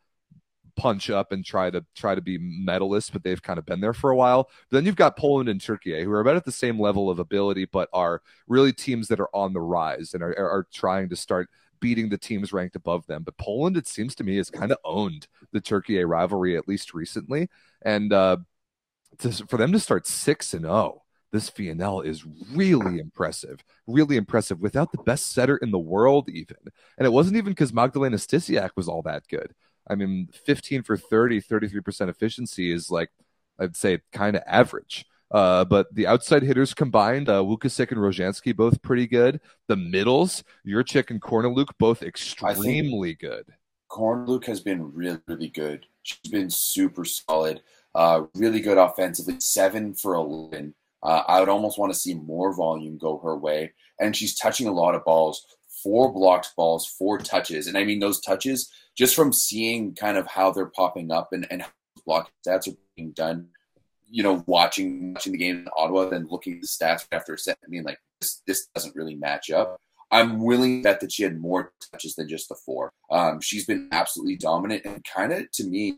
punch up and try to try to be medalists, but they've kind of been there for a while. But then you've got Poland and Turkey, who are about at the same level of ability, but are really teams that are on the rise and are, are, trying to start beating the teams ranked above them. But Poland, it seems to me, has kind of owned the Turkey rivalry at least recently, and uh, to, for them to start six and zero. This VNL is really impressive, really impressive without the best setter in the world, even. And it wasn't even because Magdalena Stysiak was all that good. I mean, 15 for 30, 33% efficiency is like, I'd say, kind of average. Uh, but the outside hitters combined, uh, Lukasik and Różański both pretty good. The middles, Jurczyk and Korneluk both extremely good. Korneluk has been really, really good. She's been super solid. Uh, really good offensively. Seven for 11. Uh, I would almost want to see more volume go her way. And she's touching a lot of balls. Four blocked balls, four touches. And I mean, those touches, just from seeing kind of how they're popping up and, and how block stats are being done, you know, watching watching the game in Ottawa, then looking at the stats after a set, I mean, like, this, this doesn't really match up. I'm willing to bet that she had more touches than just the four. Um, she's been absolutely dominant and kind of to me,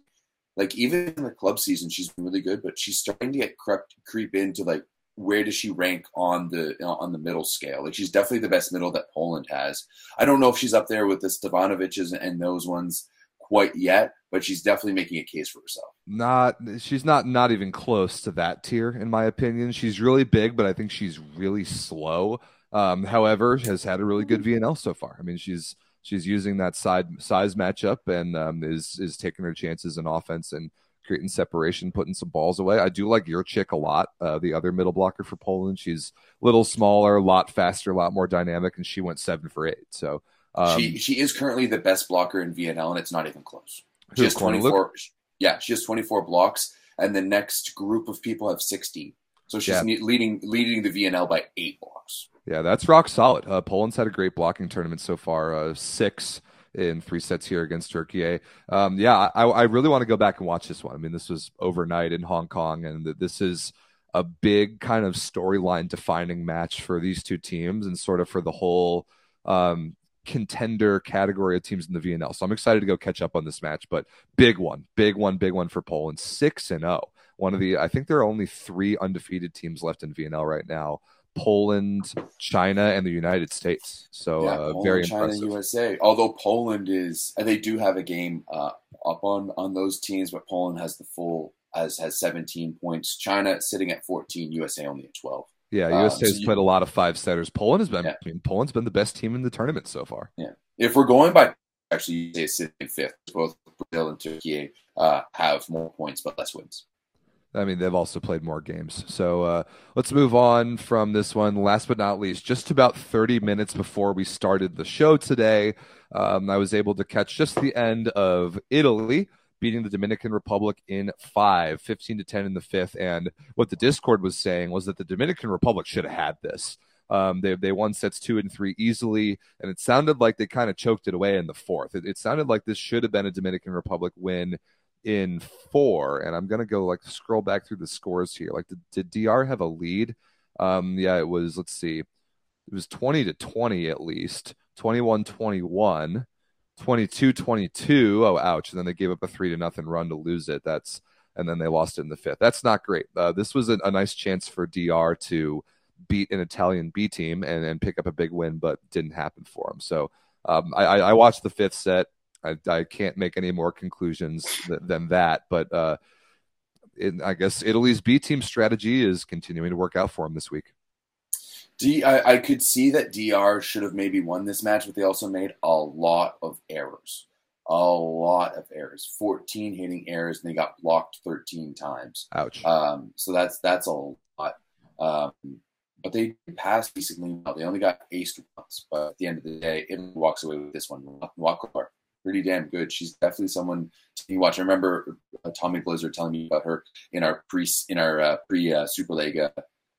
like even in the club season, she's been really good. But she's starting to get crept creep into like where does she rank on the on the middle scale? Like she's definitely the best middle that Poland has. I don't know if she's up there with the Stevanoviches and those ones quite yet, but she's definitely making a case for herself. Not, she's not not even close to that tier in my opinion. She's really big, but I think she's really slow. Um, however, has had a really good VNL so far. I mean, she's she's using that side size matchup and um, is is taking her chances in offense and creating separation, putting some balls away. I do like Jurczyk a lot, uh, the other middle blocker for Poland. She's a little smaller, a lot faster, a lot more dynamic, and she went seven for eight. So um, she she is currently the best blocker in VNL, and it's not even close. She has twenty four. Yeah, she has twenty four blocks, and the next group of people have sixteen. So she's Yeah. leading leading the VNL by eight blocks. Yeah, that's rock solid. Uh, Poland's had a great blocking tournament so far. Uh, six in three sets here against Turkey. Um, yeah, I, I really want to go back and watch this one. I mean, this was overnight in Hong Kong, and this is a big kind of storyline defining match for these two teams and sort of for the whole um, contender category of teams in the VNL. So I'm excited to go catch up on this match, but big one, big one, big one for Poland. Six and zero. One of the, I think there are only three undefeated teams left in VNL right now. Poland, China, and the United States. So yeah, uh, Poland, very China, impressive. USA. Although Poland is, they do have a game uh, up on on those teams, but Poland has the full as has 17 points. China sitting at 14. USA only at 12. Yeah, Um, USA has so you- played a lot of five setters. Poland has been, Yeah. I mean, Poland's been the best team in the tournament so far. Yeah, if we're going by actually, USA sitting fifth. Both Brazil and Turkey uh, have more points but less wins. I mean, they've also played more games. So uh, let's move on from this one. Last but not least, just about 30 minutes before we started the show today, um, I was able to catch just the end of Italy beating the Dominican Republic in five, 15 to 10 in the fifth. And what the Discord was saying was that the Dominican Republic should have had this. Um, they they won sets two and three easily, and it sounded like they kind of choked it away in the fourth. It, it sounded like this should have been a Dominican Republic win in four. And I'm gonna go like scroll back through the scores here. Like, did, did DR have a lead? Um, yeah, it was. Let's see, it was 20 to 20 at least, 21 21. 22 22 oh ouch and then they gave up a three to nothing run to lose it that's and then they lost it in the fifth that's not great uh, this was a, a, nice chance for dr to beat an italian b team and, and pick up a big win but didn't happen for them so um, I, I, watched the fifth set I, I can't make any more conclusions th- than that but uh, it, i guess italy's b team strategy is continuing to work out for them this week D, I, I could see that DR should have maybe won this match, but they also made a lot of errors. A lot of errors. 14 hitting errors, and they got blocked 13 times. Ouch. Um, so that's that's a lot. Um, but they passed basically well. They only got aced once, but at the end of the day, it walks away with this one. Walker, pretty damn good. She's definitely someone to watch. I remember uh, Tommy Blizzard telling me about her in our pre in our uh, pre uh, Superlega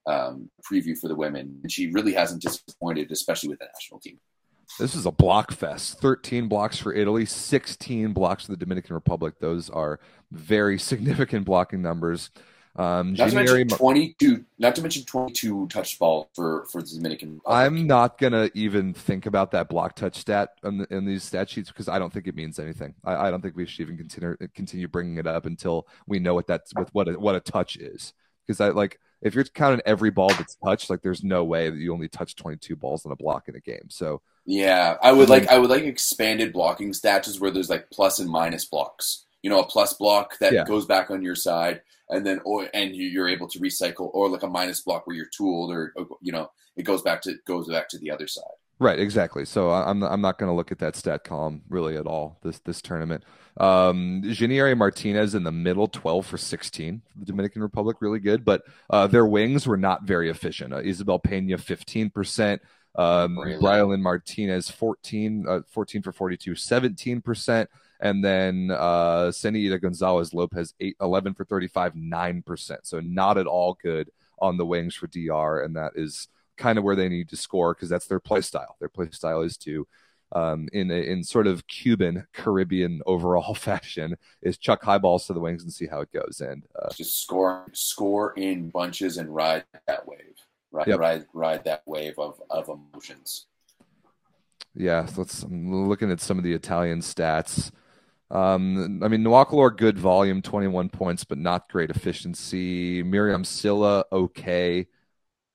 um, preview for the women, and she really hasn't disappointed, especially with the national team. This is a block fest. 13 blocks for Italy, 16 blocks for the Dominican Republic. Those are very significant blocking numbers. Um, not to mention 22. Not to mention 22 touch ball for for the Dominican. Republic. I'm not gonna even think about that block touch stat in, the, in these stat sheets because I don't think it means anything. I, I, don't think we should even continue continue bringing it up until we know what that's with what a, what a touch is. Because I like if you're counting every ball that's touched, like there's no way that you only touch 22 balls on a block in a game. So yeah, I would like I would like expanded blocking stats where there's like plus and minus blocks. You know, a plus block that yeah. goes back on your side, and then or and you're able to recycle, or like a minus block where you're tooled, or you know, it goes back to goes back to the other side. Right, exactly. So I'm I'm not going to look at that stat column really at all this this tournament. Um, Jeannie Martinez in the middle, 12 for 16. The Dominican Republic really good, but uh, their wings were not very efficient. Uh, Isabel Pena 15 percent. Um, really? Martinez 14, uh, 14 for 42, 17 percent. And then uh, Seneida Gonzalez Lopez, 8, 11 for 35, 9%. So not at all good on the wings for DR. And that is kind of where they need to score because that's their play style. Their play style is to, um, in a, in sort of Cuban Caribbean overall fashion, is chuck high balls to the wings and see how it goes. And uh, just score score in bunches and ride that wave. Ride yep. ride ride that wave of of emotions. Yeah, so let's. I'm looking at some of the Italian stats. Um, I mean, Nwakalor, good volume, 21 points, but not great efficiency. Myriam Sylla, okay.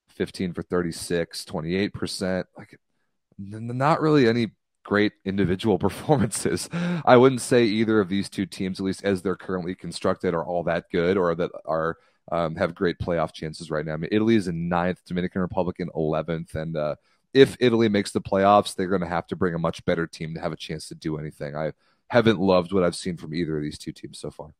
15 for 36, 28%. Like not really any great individual performances. I wouldn't say either of these two teams, at least as they're currently constructed, are all that good or that are um, have great playoff chances right now. I mean, Italy is in ninth, Dominican Republic in 11th, and uh, if Italy makes the playoffs, they're going to have to bring a much better team to have a chance to do anything. I haven't loved what I've seen from either of these two teams so far.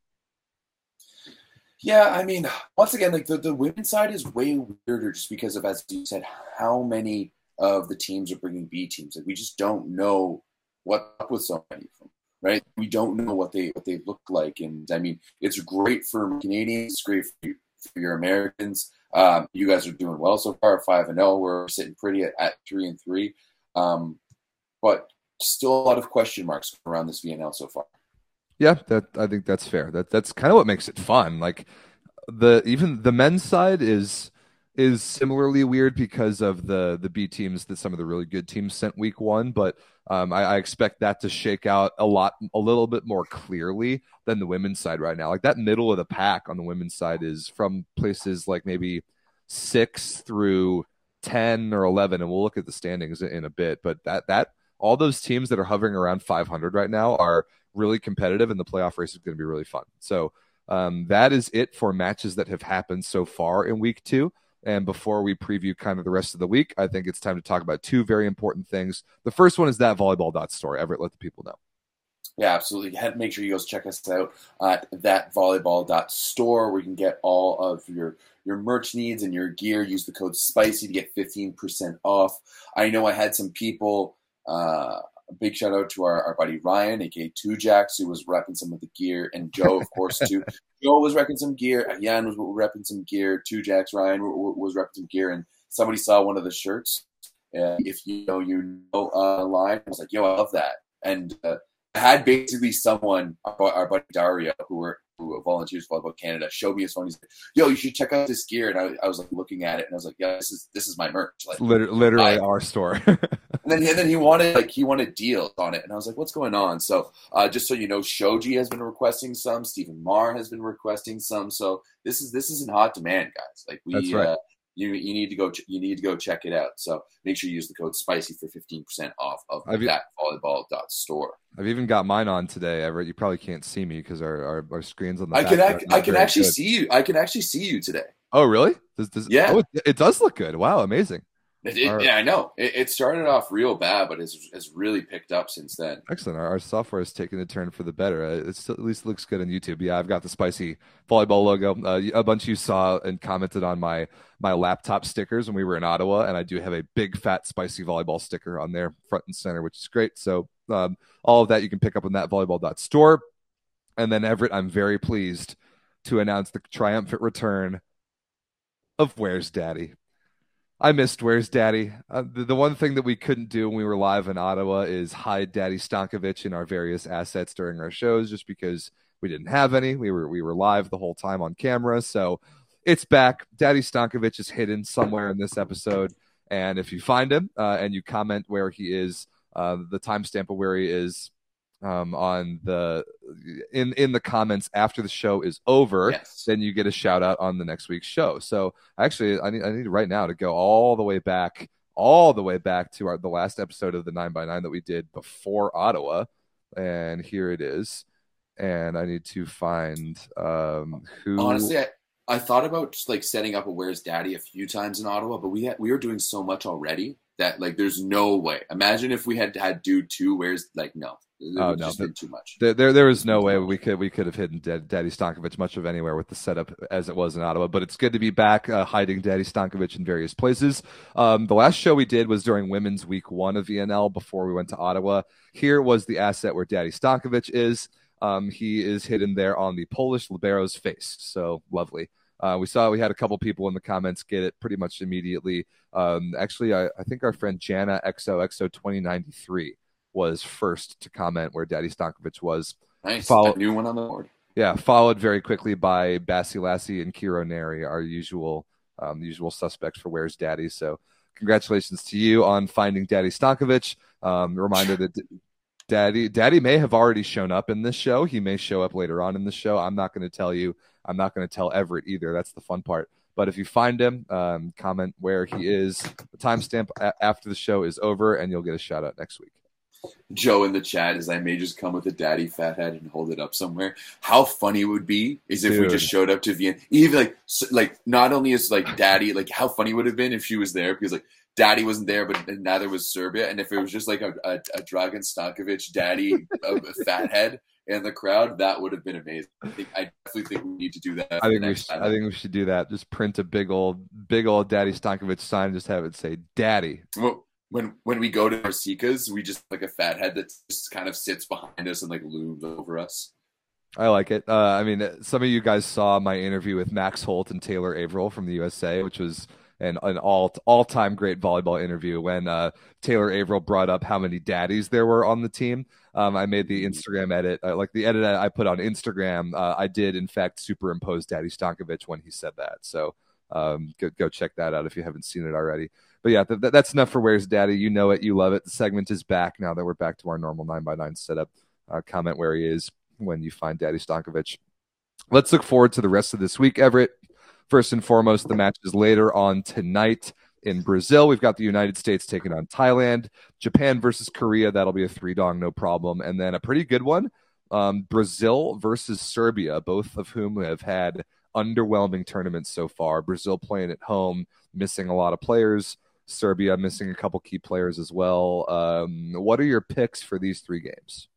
Yeah, I mean, once again, like the, the women's side is way weirder just because of, as you said, how many of the teams are bringing B teams. Like we just don't know what up with so many of them, right? We don't know what they what they look like, and I mean, it's great for Canadians. It's great for, you, for your Americans. Um, you guys are doing well so far, five and zero. Oh. We're sitting pretty at, at three and three, um, but still a lot of question marks around this VNL so far. Yeah, that I think that's fair. That that's kind of what makes it fun. Like the even the men's side is is similarly weird because of the the B teams that some of the really good teams sent week one, but um, I, I, expect that to shake out a lot a little bit more clearly than the women's side right now. Like that middle of the pack on the women's side is from places like maybe six through ten or eleven, and we'll look at the standings in a bit. But that that all those teams that are hovering around 500 right now are really competitive, and the playoff race is going to be really fun. So um, that is it for matches that have happened so far in week two. And before we preview kind of the rest of the week, I think it's time to talk about two very important things. The first one is that volleyball dot story. Everett, let the people know. Yeah, absolutely. Make sure you guys check us out at that volleyball dot store where you can get all of your your merch needs and your gear. Use the code SPICY to get 15% off. I know I had some people, uh, a big shout out to our, our buddy Ryan, aka Two Jacks, who was repping some of the gear, and Joe, of course, too. Joe was repping some gear. Jan was repping some gear. Two Jacks, Ryan was repping some gear, and somebody saw one of the shirts. Uh, if you know, you know, uh, line, I was like, "Yo, I love that." And uh, I had basically someone, our, our buddy Dario, who were who volunteers for Volleyball Canada, showed me his phone. He's like, "Yo, you should check out this gear." And I, I was like looking at it, and I was like, "Yeah, this is this is my merch." Like literally, literally I, our store. and then and then he wanted like he wanted deals on it, and I was like, "What's going on?" So uh, just so you know, Shoji has been requesting some. Stephen Maar has been requesting some. So this is this is in hot demand, guys. Like we. That's right. Uh, you you need to go you need to go check it out. So make sure you use the code spicy for fifteen percent off of I've, that volleyball dot store. I've even got mine on today, Everett. You probably can't see me because our, our, our screens on the. I can ac- I can actually good. see you. I can actually see you today. Oh really? Does, does, yeah. Oh, it, it does look good. Wow, amazing. It, our, yeah, I know. It, it, started off real bad, but it's, it's really picked up since then. Excellent. Our, our software has taken a turn for the better. Uh, it at least looks good on YouTube. Yeah, I've got the spicy volleyball logo. Uh, a bunch of you saw and commented on my my laptop stickers when we were in Ottawa, and I do have a big fat spicy volleyball sticker on there, front and center, which is great. So um, all of that you can pick up on that volleyball.store. And then Everett, I'm very pleased to announce the triumphant return of Where's Daddy. I missed Where's Daddy. Uh, the, the, one thing that we couldn't do when we were live in Ottawa is hide Daddy Stankovic in our various assets during our shows, just because we didn't have any. We were we were live the whole time on camera, so it's back. Daddy Stankovic is hidden somewhere in this episode, and if you find him uh, and you comment where he is, uh, the timestamp of where he is um, on the in in the comments after the show is over, yes. then you get a shout out on the next week's show. So actually, I need I need right now to go all the way back, all the way back to our the last episode of the nine by nine that we did before Ottawa, and here it is. And I need to find um, who. Honestly, I, I thought about just like setting up a Where's Daddy a few times in Ottawa, but we had, we were doing so much already that like there's no way. Imagine if we had had do two Where's like no oh no, too much. There, there, there was no way we could we could have hidden Daddy Stankovic much of anywhere with the setup as it was in Ottawa. But it's good to be back, uh, hiding Daddy Stankovic in various places. Um, the last show we did was during Women's Week One of VNL before we went to Ottawa. Here was the asset where Daddy Stankovic is. Um, he is hidden there on the Polish libero's face. So lovely. Uh, we saw we had a couple people in the comments get it pretty much immediately. Um, actually, I, I, think our friend Jana XOXO 2093 was first to comment where Daddy Stankovic was. Nice. Followed, new one on the board. Yeah, followed very quickly by Bassi Lassie and Kiro Neri, our usual um, usual suspects for Where's Daddy. So congratulations to you on finding Daddy Stankovic. Um, reminder that Daddy Daddy may have already shown up in this show. He may show up later on in the show. I'm not going to tell you. I'm not going to tell Everett either. That's the fun part. But if you find him, um, comment where he is. The timestamp a- after the show is over, and you'll get a shout out next week. Joe in the chat is I may just come with a daddy fat head and hold it up somewhere. How funny it would be is if Dude. we just showed up to Vienna. Even like like not only is like daddy like how funny would have been if she was there because like daddy wasn't there but neither was Serbia and if it was just like a, a, a Dragan Stankovic daddy a, a fat head in the crowd that would have been amazing. I think I definitely think we need to do that. I think we should, I think we should do that. Just print a big old big old daddy Stankovic sign and just have it say daddy. Well, when when we go to Marsikas, we just like a fat head that just kind of sits behind us and like looms over us. I like it. Uh, I mean, some of you guys saw my interview with Max Holt and Taylor Averill from the USA, which was an, an all all time great volleyball interview. When uh, Taylor Averill brought up how many daddies there were on the team, um, I made the mm-hmm. Instagram edit, uh, like the edit I put on Instagram. Uh, I did in fact superimpose Daddy Stankovic when he said that. So um, go go check that out if you haven't seen it already but yeah, th- that's enough for Where's Daddy. You know it, you love it. The segment is back now that we're back to our normal nine by nine setup. Uh, comment where he is when you find Daddy Stankovic. Let's look forward to the rest of this week, Everett. First and foremost, the match is later on tonight in Brazil. We've got the United States taking on Thailand, Japan versus Korea. That'll be a three dong, no problem. And then a pretty good one um, Brazil versus Serbia, both of whom have had underwhelming tournaments so far. Brazil playing at home, missing a lot of players. Serbia missing a couple key players as well. Um, what are your picks for these three games?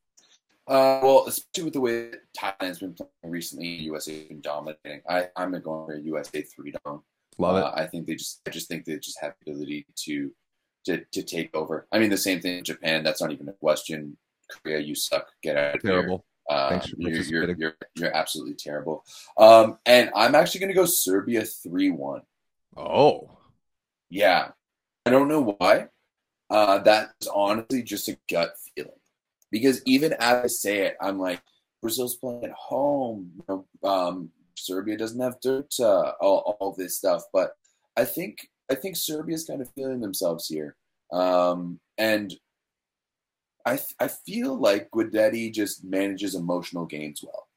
Uh, well, especially with the way Thailand's been playing recently, USA has been dominating. I, I'm going for USA three down. Love Uh, I think they just, I just think they just have the ability to, to, to take over. I mean, the same thing in Japan. That's not even a question. Korea, you suck. Get out of here. Terrible. Um, Thanks for you're, you're, you're, you're absolutely terrible. Um, and I'm actually going to go Serbia 3 1. Oh, Yeah. I don't know why. Uh, that's honestly just a gut feeling. Because even as I say it, I'm like, Brazil's playing at home. Um, Serbia doesn't have dirt, uh, all, all this stuff. But I think I think Serbia's kind of feeling themselves here. Um, and I I feel like Guidetti just manages emotional games well.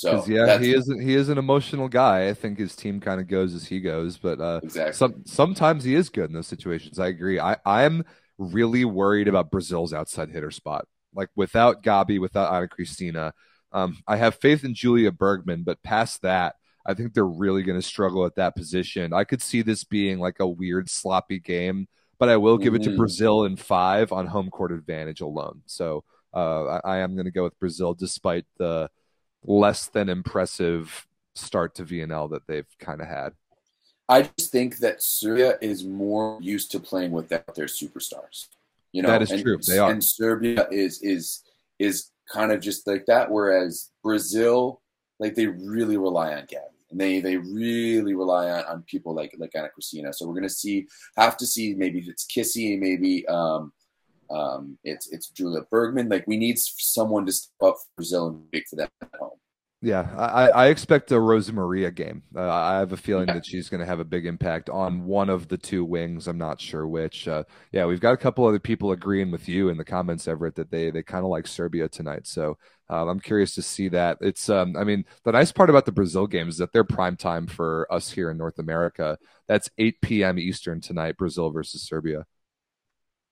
So yeah, he is he is an emotional guy. I think his team kind of goes as he goes, but uh, exactly. some sometimes he is good in those situations. I agree. I I'm really worried about Brazil's outside hitter spot. Like without Gabi, without Ana Cristina, um, I have faith in Julia Bergmann, but past that, I think they're really going to struggle at that position. I could see this being like a weird, sloppy game, but I will give it to Mhm. Brazil in five on home court advantage alone. So uh, I, I am going to go with Brazil, despite the less than impressive start to VNL that they've kind of had. I just think that Serbia is more used to playing without their superstars. You know, That is and, true. They are. And Serbia is is is kind of just like that. Whereas Brazil, like they really rely on Gabi, and they they really rely on, on people like like Ana Cristina. So we're gonna see have to see maybe if it's Kisy, maybe um, um, it's it's Julia Bergmann. Like we need someone to step up for Brazil and make for them at home. Yeah, I, I expect a Rosa Maria game. Uh, I have a feeling Yeah. that she's going to have a big impact on one of the two wings. I'm not sure which. Uh, yeah, we've got a couple other people agreeing with you in the comments, Everett, that they they kind of like Serbia tonight. So um, I'm curious to see that. It's, um, I mean, the nice part about the Brazil game is that they're prime time for us here in North America. That's 8 p.m. Eastern tonight, Brazil versus Serbia.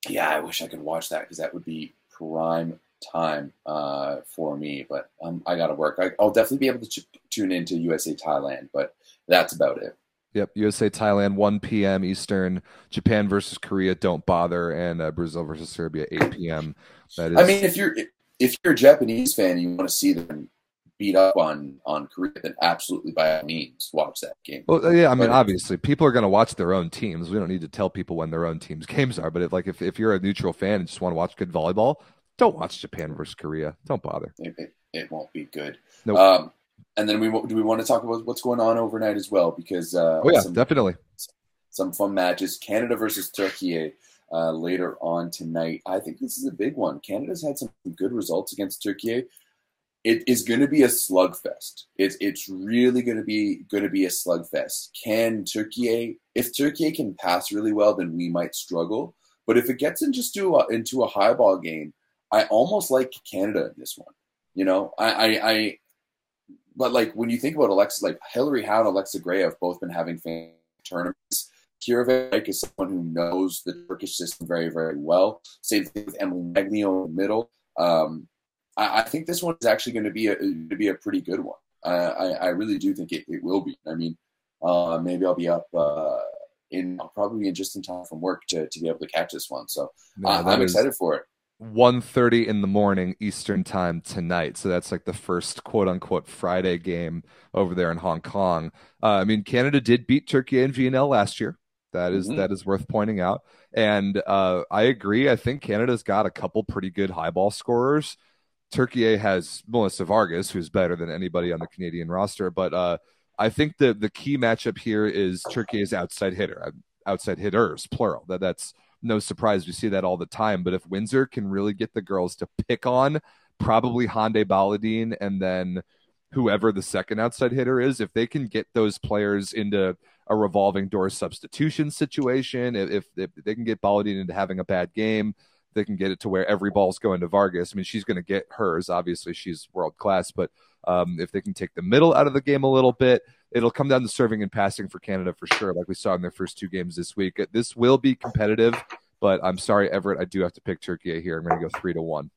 Yeah, I wish I could watch that because that would be prime time uh, for me. But um, I got to work. I, I'll definitely be able to tune into USA Thailand, but that's about it. Yep, USA Thailand 1 p.m. Eastern, Japan versus Korea don't bother, and uh, Brazil versus Serbia 8 p.m. That is I mean, if you're if you're a Japanese fan and you want to see them beat up on on Korea, then absolutely by all means watch that game. Well, yeah, I mean, But- obviously, people are going to watch their own teams. We don't need to tell people when their own teams' games are. But if, like, if, if you're a neutral fan and just want to watch good volleyball, don't watch Japan versus Korea. Don't bother. It, it, it won't be good. Nope. Um, and then we do we want to talk about what's going on overnight as well because uh, Oh yeah, some, definitely. some fun matches. Canada versus Turkey uh, later on tonight. I think this is a big one. Canada's had some good results against Turkey. It is going to be a slugfest. It's it's really going to be going to be a slugfest. Can Turkey, if Turkey can pass really well, then we might struggle. But if it gets into a, into a high ball game, I almost like Canada in this one. You know, I, I, I but like when you think about Alexa, like Hilary Howe and Alexa Gray have both been having fan tournaments. Kiera is someone who knows the Turkish system very, very well. Same thing with Emily Maglio in the middle. Um, I, I think this one is actually going to be a to be a pretty good one. I, I, I really do think it, it will be. I mean, uh, maybe I'll be up uh, in I'll probably be in just in time from work to, to be able to catch this one. So No, that I'm excited for it. 1.30 in the morning Eastern time tonight. So that's like the first quote unquote Friday game over there in Hong Kong. Uh, I mean, Canada did beat Turkey and VNL last year. That is- Mhm. that is worth pointing out. And uh, I agree. I think Canada's got a couple pretty good high ball scorers. Turkey has Melissa Vargas, who's better than anybody on the Canadian roster. But uh, I think the the key matchup here is Turkey's outside hitter, uh, outside hitters, plural. That that's no surprise. We see that all the time. But if Winzer can really get the girls to pick on probably Hande Baladin and then whoever the second outside hitter is, if they can get those players into a revolving door substitution situation, if, if, if they can get Baladin into having a bad game, they can get it to where every ball's going to Vargas. I mean, she's going to get hers. Obviously, she's world class, but um, if they can take the middle out of the game a little bit, it'll come down to serving and passing for Canada for sure, like we saw in their first two games this week. This will be competitive, but I'm sorry, Everett, I do have to pick Turkey here. I'm going to go three to one.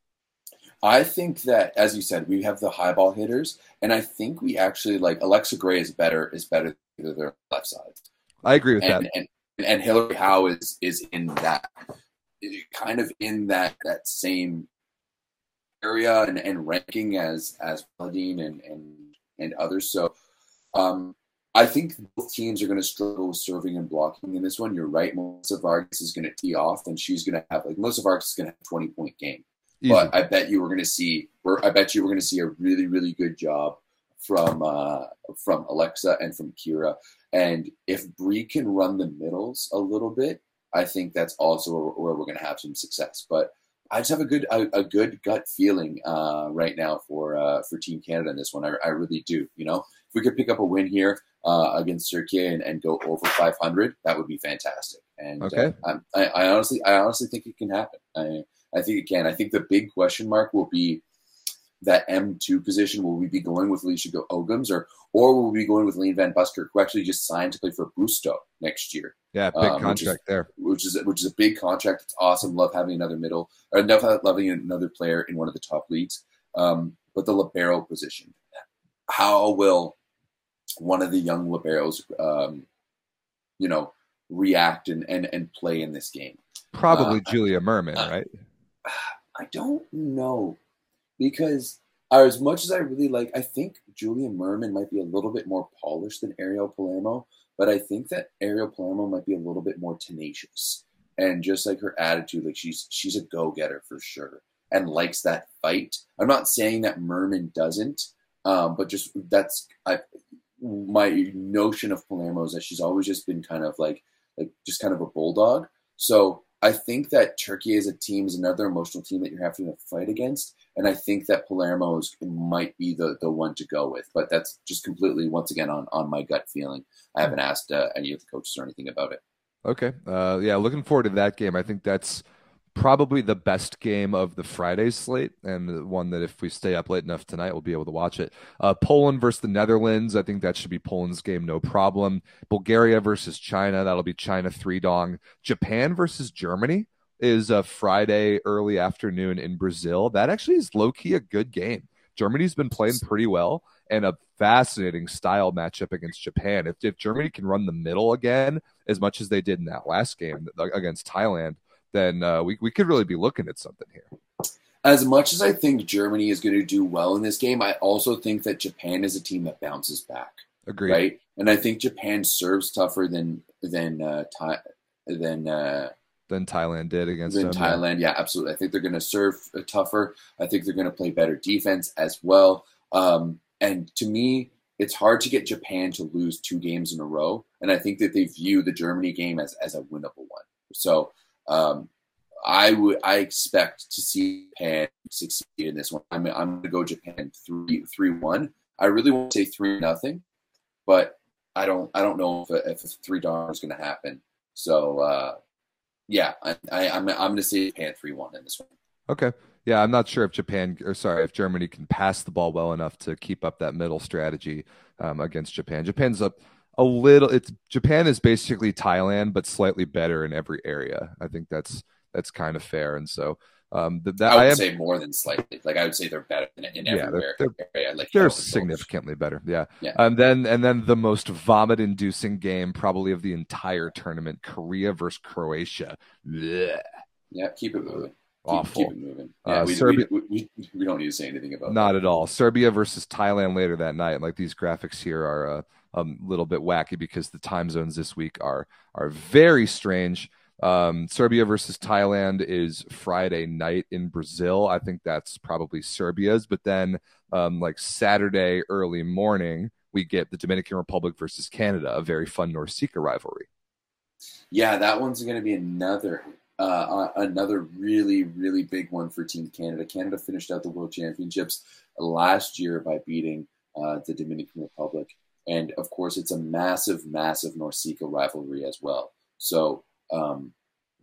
I think that, as you said, we have the high ball hitters, and I think we actually like Alexa Gray is better is better than their left side, I agree with and, that. and and Hilary Howe is is in that kind of in that that same area and, and ranking as as Baladin and and and others. So um, I think both teams are going to struggle with serving and blocking in this one. You're right. Melissa Vargas is going to tee off, and she's going to have like Melissa Vargas is going to have a 20 point game. Easy. But I bet you we're going to see. I bet you we're going to see a really really good job from uh, from Alexa and from Kiera. And if Brie can run the middles a little bit, I think that's also where we're going to have some success. But I just have a good a, a good gut feeling uh, right now for uh, for Team Canada in this one. I, I, really do. You know, if we could pick up a win here uh, against Turkey and, and, go over 500, that would be fantastic. And okay. Uh, I, I, honestly, I honestly think it can happen. I, I think it can. I think the big question mark will be that M2 position. Will we be going with Alicia Ogoms or or will we be going with Layne Van Buskirk, who actually just signed to play for Busto next year? Yeah, big um, contract which is, there. Which is which is a big contract. It's awesome. Love having another middle or love having another player in one of the top leagues. Um, but the libero position, how will one of the young liberos, um, you know, react and, and and play in this game? Probably uh, Julia Merman, uh, right? I don't know because as much as I really like, I think Julia Merman might be a little bit more polished than Ariel Palermo, but I think that Ariel Palermo might be a little bit more tenacious and just like her attitude, like she's she's a go getter for sure and likes that fight. I'm not saying that Merman doesn't, um, but just that's I, my notion of Palermo is that she's always just been kind of like like just kind of a bulldog. So I think that Turkey as a team is another emotional team that you're having to fight against, and I think that Palermo is, might be the, the one to go with. But that's just completely once again on, on my gut feeling. I haven't asked uh, any of the coaches or anything about it. Okay, uh, yeah, looking forward to that game. I think that's probably the best game of the Friday slate, and one that if we stay up late enough tonight, we'll be able to watch it. Uh, Poland versus the Netherlands. I think that should be Poland's game, no problem. Bulgaria versus China. That'll be China three dong. Japan versus Germany is a Friday early afternoon in Brazil. That actually is low key a good game. Germany's been playing pretty well and a fascinating style matchup against Japan. If, if Germany can run the middle again as much as they did in that last game against Thailand, then uh, we, we could really be looking at something here. As much as I think Germany is going to do well in this game, I also think that Japan is a team that bounces back. Agreed. Right, and I think Japan serves tougher than than uh, Thai, than uh, than Thailand did against than them, Thailand. Yeah. yeah. absolutely. I think they're going to serve tougher. I think they're going to play better defense as well. Um, and to me, it's hard to get Japan to lose two games in a row. And I think that they view the Germany game as, as a winnable one. So um, I would I expect to see Japan succeed in this one. I'm I'm going to go Japan three three one. I really want to say three nothing, but I don't I don't know if a, if a three dollar is going to happen. So uh, yeah, I, I I'm, I'm going to say Japan three one in this one. Okay. Yeah, I'm not sure if Japan or sorry if Germany can pass the ball well enough to keep up that middle strategy um, against Japan. Japan's up a little it's Japan is basically Thailand but slightly better in every area. I think that's that's kind of fair. And so um, that, I would I am, say more than slightly. Like I would say they're better in, in yeah, every they're, area. Like they're significantly better. Yeah. yeah. And then and then the most vomit inducing game probably of the entire tournament: Korea versus Croatia. Blech. Yeah, keep it moving. Awful. Keep, keep it moving. Yeah, uh, we, Serbia, we, we, we, don't need to say anything about not that. at all. Serbia versus Thailand later that night. Like these graphics here are. Uh, a little bit wacky because the time zones this week are are very strange. Um, Serbia versus Thailand is Friday night in Brazil. I think that's probably Serbia's, but then um, like Saturday early morning, we get the Dominican Republic versus Canada, a very fun NORCECA rivalry. Yeah, that one's going to be another uh, another really really big one for Team Canada. Canada finished out the World Championships last year by beating uh, the Dominican Republic. And of course, it's a massive, massive NORCECA rivalry as well. So um,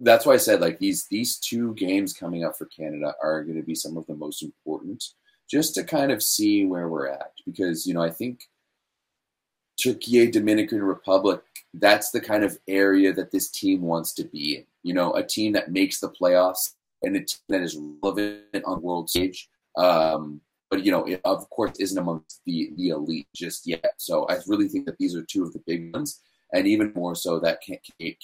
that's why I said like these these two games coming up for Canada are going to be some of the most important, just to kind of see where we're at. Because you know I think Turkey, Dominican Republic, that's the kind of area that this team wants to be in. You know, a team that makes the playoffs and a team that is relevant on the world stage. Um, but you know, it of course isn't amongst the the elite just yet. So I really think that these are two of the big ones, and even more so that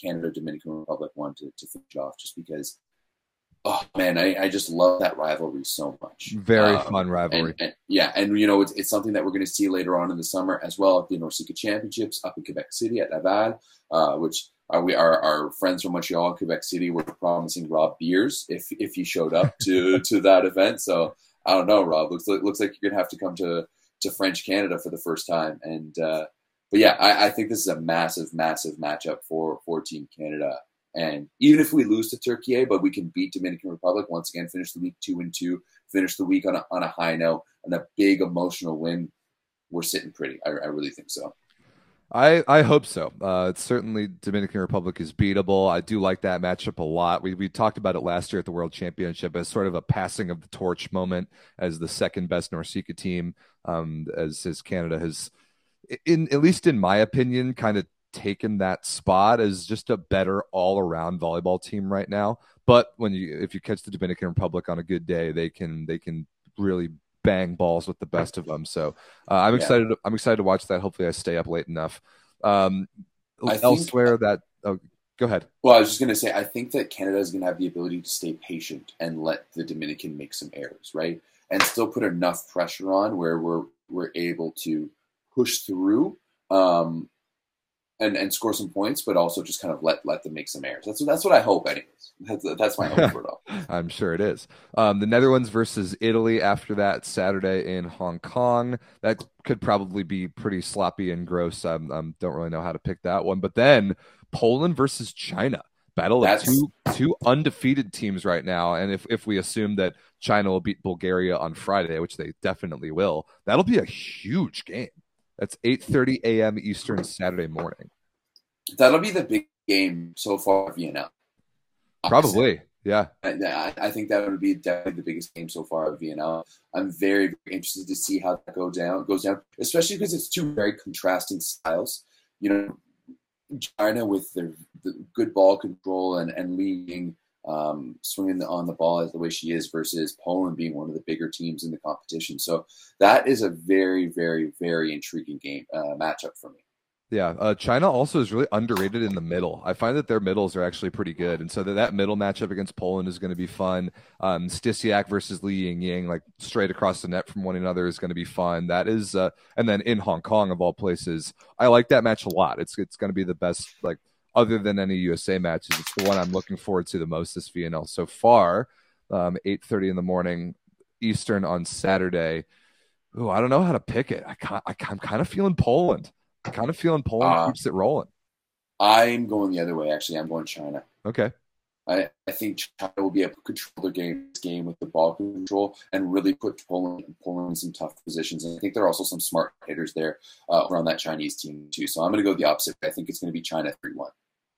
Canada, Dominican Republic one to, to finish off, just because oh man, I, I just love that rivalry so much. Very Um, fun rivalry. And, and- yeah, and you know it's, it's something that we're going to see later on in the summer as well at the NORCECA Championships up in Quebec City at Laval, uh, which are we our, our friends from Montreal and Quebec City were promising Rob beers if if he showed up to to that event. So I don't know, Rob. Looks like looks like you're gonna have to come to to French Canada for the first time. And uh, but yeah, I, I think this is a massive, massive matchup for for Team Canada. And even if we lose to Turkey, but we can beat Dominican Republic once again, finish the week two and two, finish the week on a, on a high note, and a big emotional win. We're sitting pretty. I, I really think so. I, I hope so. Uh, it's certainly Dominican Republic is beatable. I do like that matchup a lot. We we talked about it last year at the World Championship as sort of a passing of the torch moment as the second best NORCECA team. Um, as as Canada has, in at least in my opinion, kind of taken that spot as just a better all around volleyball team right now. But when you if you catch the Dominican Republic on a good day, they can they can really bang balls with the best of them. So uh, I'm Yeah. excited. I'm excited to watch that. Hopefully, I stay up late enough. Um, I think- elsewhere, that oh, go ahead. Well, I was just going to say, I think that Canada is going to have the ability to stay patient and let the Dominican make some errors, right? And still put enough pressure on where we're we're able to push through um, and and score some points, but also just kind of let let them make some errors. That's that's what I hope, anyways. That's that's my hope for it all. I'm sure it is. Um, the Netherlands versus Italy after that Saturday in Hong Kong. That could probably be pretty sloppy and gross. I um, don't really know how to pick that one. But then Poland versus China. Battle of two two undefeated teams right now, and if if we assume that China will beat Bulgaria on Friday, which they definitely will, that'll be a huge game. That's 8:30 a.m. Eastern Saturday morning. That'll be the big game so far, of VNL. Probably, yeah. I, I think that would be definitely the biggest game so far of VNL. I'm very, very interested to see how that go down goes down, especially because it's two very contrasting styles. You know, China with their the good ball control and and leading, um, swinging the, on the ball as the way she is, versus Poland being one of the bigger teams in the competition. So that is a very, very, very intriguing game uh, matchup for me. Yeah, uh, China also is really underrated in the middle. I find that their middles are actually pretty good, and so that, that middle matchup against Poland is going to be fun. Um, Stysiak versus Li Yingying, like straight across the net from one another, is going to be fun. That is, uh, and then in Hong Kong of all places, I like that match a lot. It's it's going to be the best, like other than any USA matches. It's the one I'm looking forward to the most this VNL so far. Um, Eight thirty in the morning Eastern on Saturday. Ooh, I don't know how to pick it. I, ca- I I'm kind of feeling Poland. I'm kind of feeling Poland Uh, keeps it rolling. I'm going the other way. Actually, I'm going China. Okay. I, I think China will be able to control their game, game with the ball control and really put Poland, Poland in some tough positions. And I think there are also some smart hitters there uh, around that Chinese team too. So I'm going to go the opposite. I think it's going to be China three one.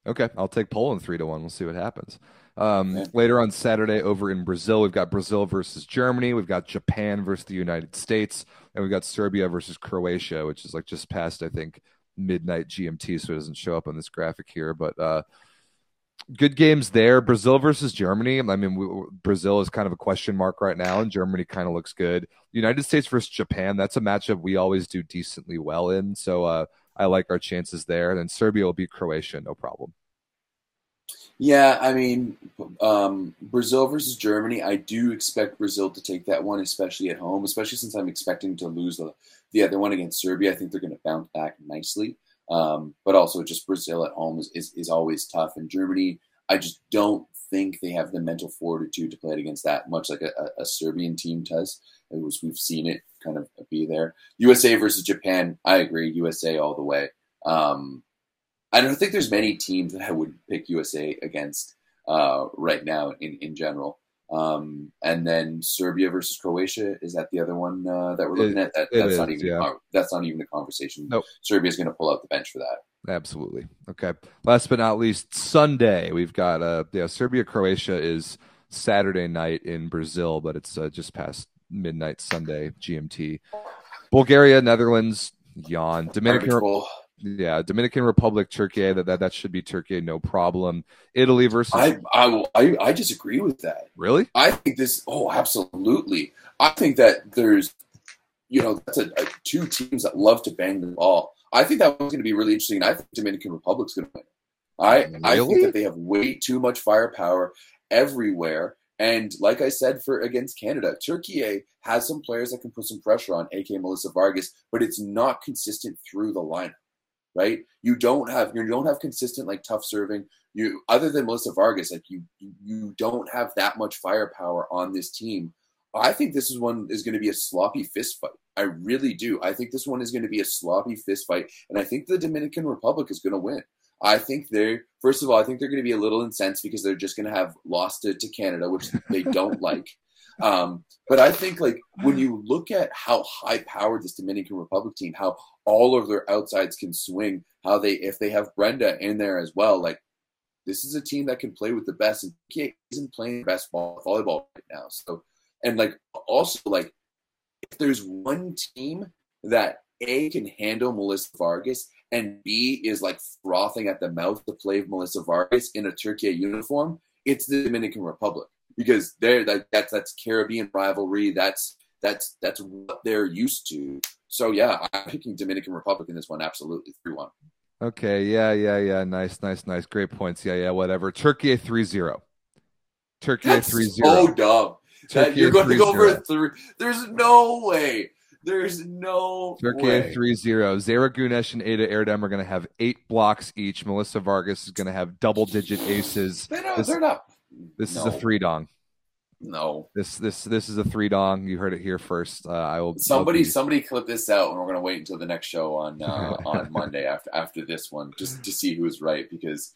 Okay. I'll take Poland three to one. We'll see what happens. Um, Okay. Later on Saturday, over in Brazil, we've got Brazil versus Germany. We've got Japan versus the United States, and we've got Serbia versus Croatia, which is like just past, I think, midnight GMT, so it doesn't show up on this graphic here. But uh, good games there. Brazil versus Germany. I mean, we, Brazil is kind of a question mark right now, and Germany kind of looks good. United States versus Japan. That's a matchup we always do decently well in. So uh, I like our chances there. And then Serbia will beat Croatia, no problem. Yeah, I mean, um, Brazil versus Germany. I do expect Brazil to take that one, especially at home. Especially since I'm expecting to lose the, the other one against Serbia. I think they're going to bounce back nicely. Um, but also, just Brazil at home is, is, is always tough. And Germany, I just don't think they have the mental fortitude to play it against that much like a, a, Serbian team does. It was we've seen it kind of be there. USA versus Japan. I agree. USA all the way. Um, I don't think there's many teams that I would pick USA against uh, right now in, in general. Um, and then Serbia versus Croatia is that the other one uh, that we're looking It- at? That, that's not even yeah. that's not even the conversation. Nope. is going to pull out the bench for that. Absolutely. Okay. Last but not least, Sunday we've got uh yeah Serbia Croatia is Saturday night in Brazil, but it's uh, just past midnight Sunday GMT. Bulgaria, Netherlands, yawn. Dominican. Yeah, Dominican Republic, Turkey. That, that that should be Turkey, no problem. Italy versus I, I I I disagree with that. really. I think this. Oh, absolutely. I think that there's, you know, that's a, a two teams that love to bang the ball. I think that one's going to be really interesting. I think Dominican Republic's going to win. I I think that they have way too much firepower everywhere, And like I said for against Canada, Turkey has some players that can put some pressure on, aka Melissa Vargas, but it's not consistent through the lineup, right? You don't have you don't have consistent like tough serving. You other than Melissa Vargas, like you you don't have that much firepower on this team. I think this is one is going to be a sloppy fist fight. I really do. I think this one is going to be a sloppy fist fight, and I think the Dominican Republic is going to win. I think they're first of all, I think they're going to be a little incensed because they're just going to have lost to, to Canada, which they don't like. Um, but I think like when you look at how high powered this Dominican Republic team, how all of their outsides can swing, how they if they have Brenda in there as well, like this is a team that can play with the best and isn't playing best ball volleyball right now. So and like also like if there's one team that A can handle Melissa Vargas and B is like frothing at the mouth to play Melissa Vargas in a Turkey uniform, it's the Dominican Republic because they're like that's that's Caribbean rivalry. That's that's that's what they're used to. So yeah, I'm picking Dominican Republic in this one absolutely three one. Okay, yeah, yeah, yeah. Nice, nice, nice. Great points. Yeah, yeah, whatever. Turkey 3 0. Turkey 3 0. Oh, dumb. That, you're going to go for a three. There's no way. There's no Turkey way. 3 0. Zehra Güneş and Eda Erdem are going to have eight blocks each. Melissa Vargas is going to have double digit aces. They're not. This, they're not. this no. is a three dong. No. This this this is a three dong. You heard it here first. Uh, I will. Somebody be... somebody clip this out, and we're gonna wait until the next show on uh, on Monday after after this one, just to see who's right because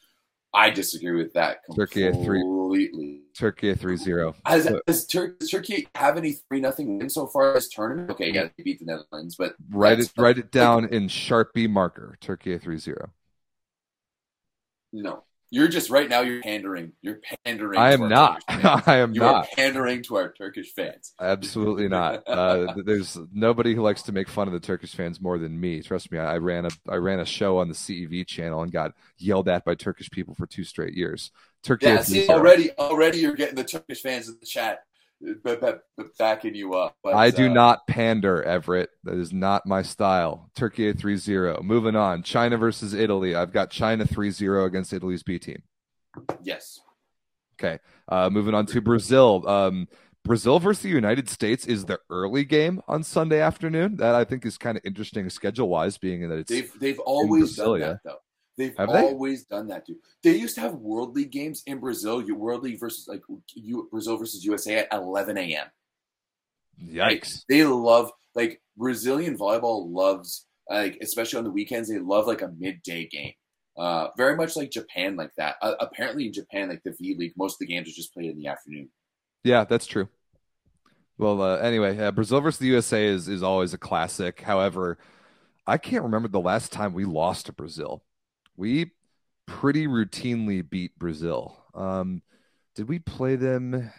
I disagree with that completely. Turkey three. Turkey three zero. Has, has Tur- does Turkey have any three nothing wins so far this tournament? Okay, yeah, they beat the Netherlands, but write it write it down in Sharpie marker. Turkey three zero. No, you're just right now. You're pandering. You're pandering. I am not. I am you not pandering to our Turkish fans. Absolutely not. Uh, there's nobody who likes to make fun of the Turkish fans more than me. Trust me. I, I, ran a I ran a show on the CEV channel and got yelled at by Turkish people for two straight years. Turkey. Yeah. See, already already you're getting the Turkish fans in the chat backing you up. But, I do uh, not pander, Everett. That is not my style. Turkey 3 0. Moving on. China versus Italy. I've got China 3 0 against Italy's B team. Yes. Okay. Uh, moving on to Brazil. Um, Brazil versus the United States is the early game on Sunday afternoon. That I think is kind of interesting schedule wise, being that it's they've they've always done that though. They've have always they? done that, dude. They used to have World League games in Brazil. World League versus like you, Brazil versus USA at 11 a.m. Yikes! Like, they love like Brazilian volleyball loves like especially on the weekends. They love like a midday game. Uh, very much like Japan, like that. Uh, apparently, in Japan, like the V League, most of the games are just played in the afternoon. Yeah, that's true. Well, uh, anyway, uh, Brazil versus the USA is is always a classic. However, I can't remember the last time we lost to Brazil we pretty routinely beat Brazil. Um, did we play them?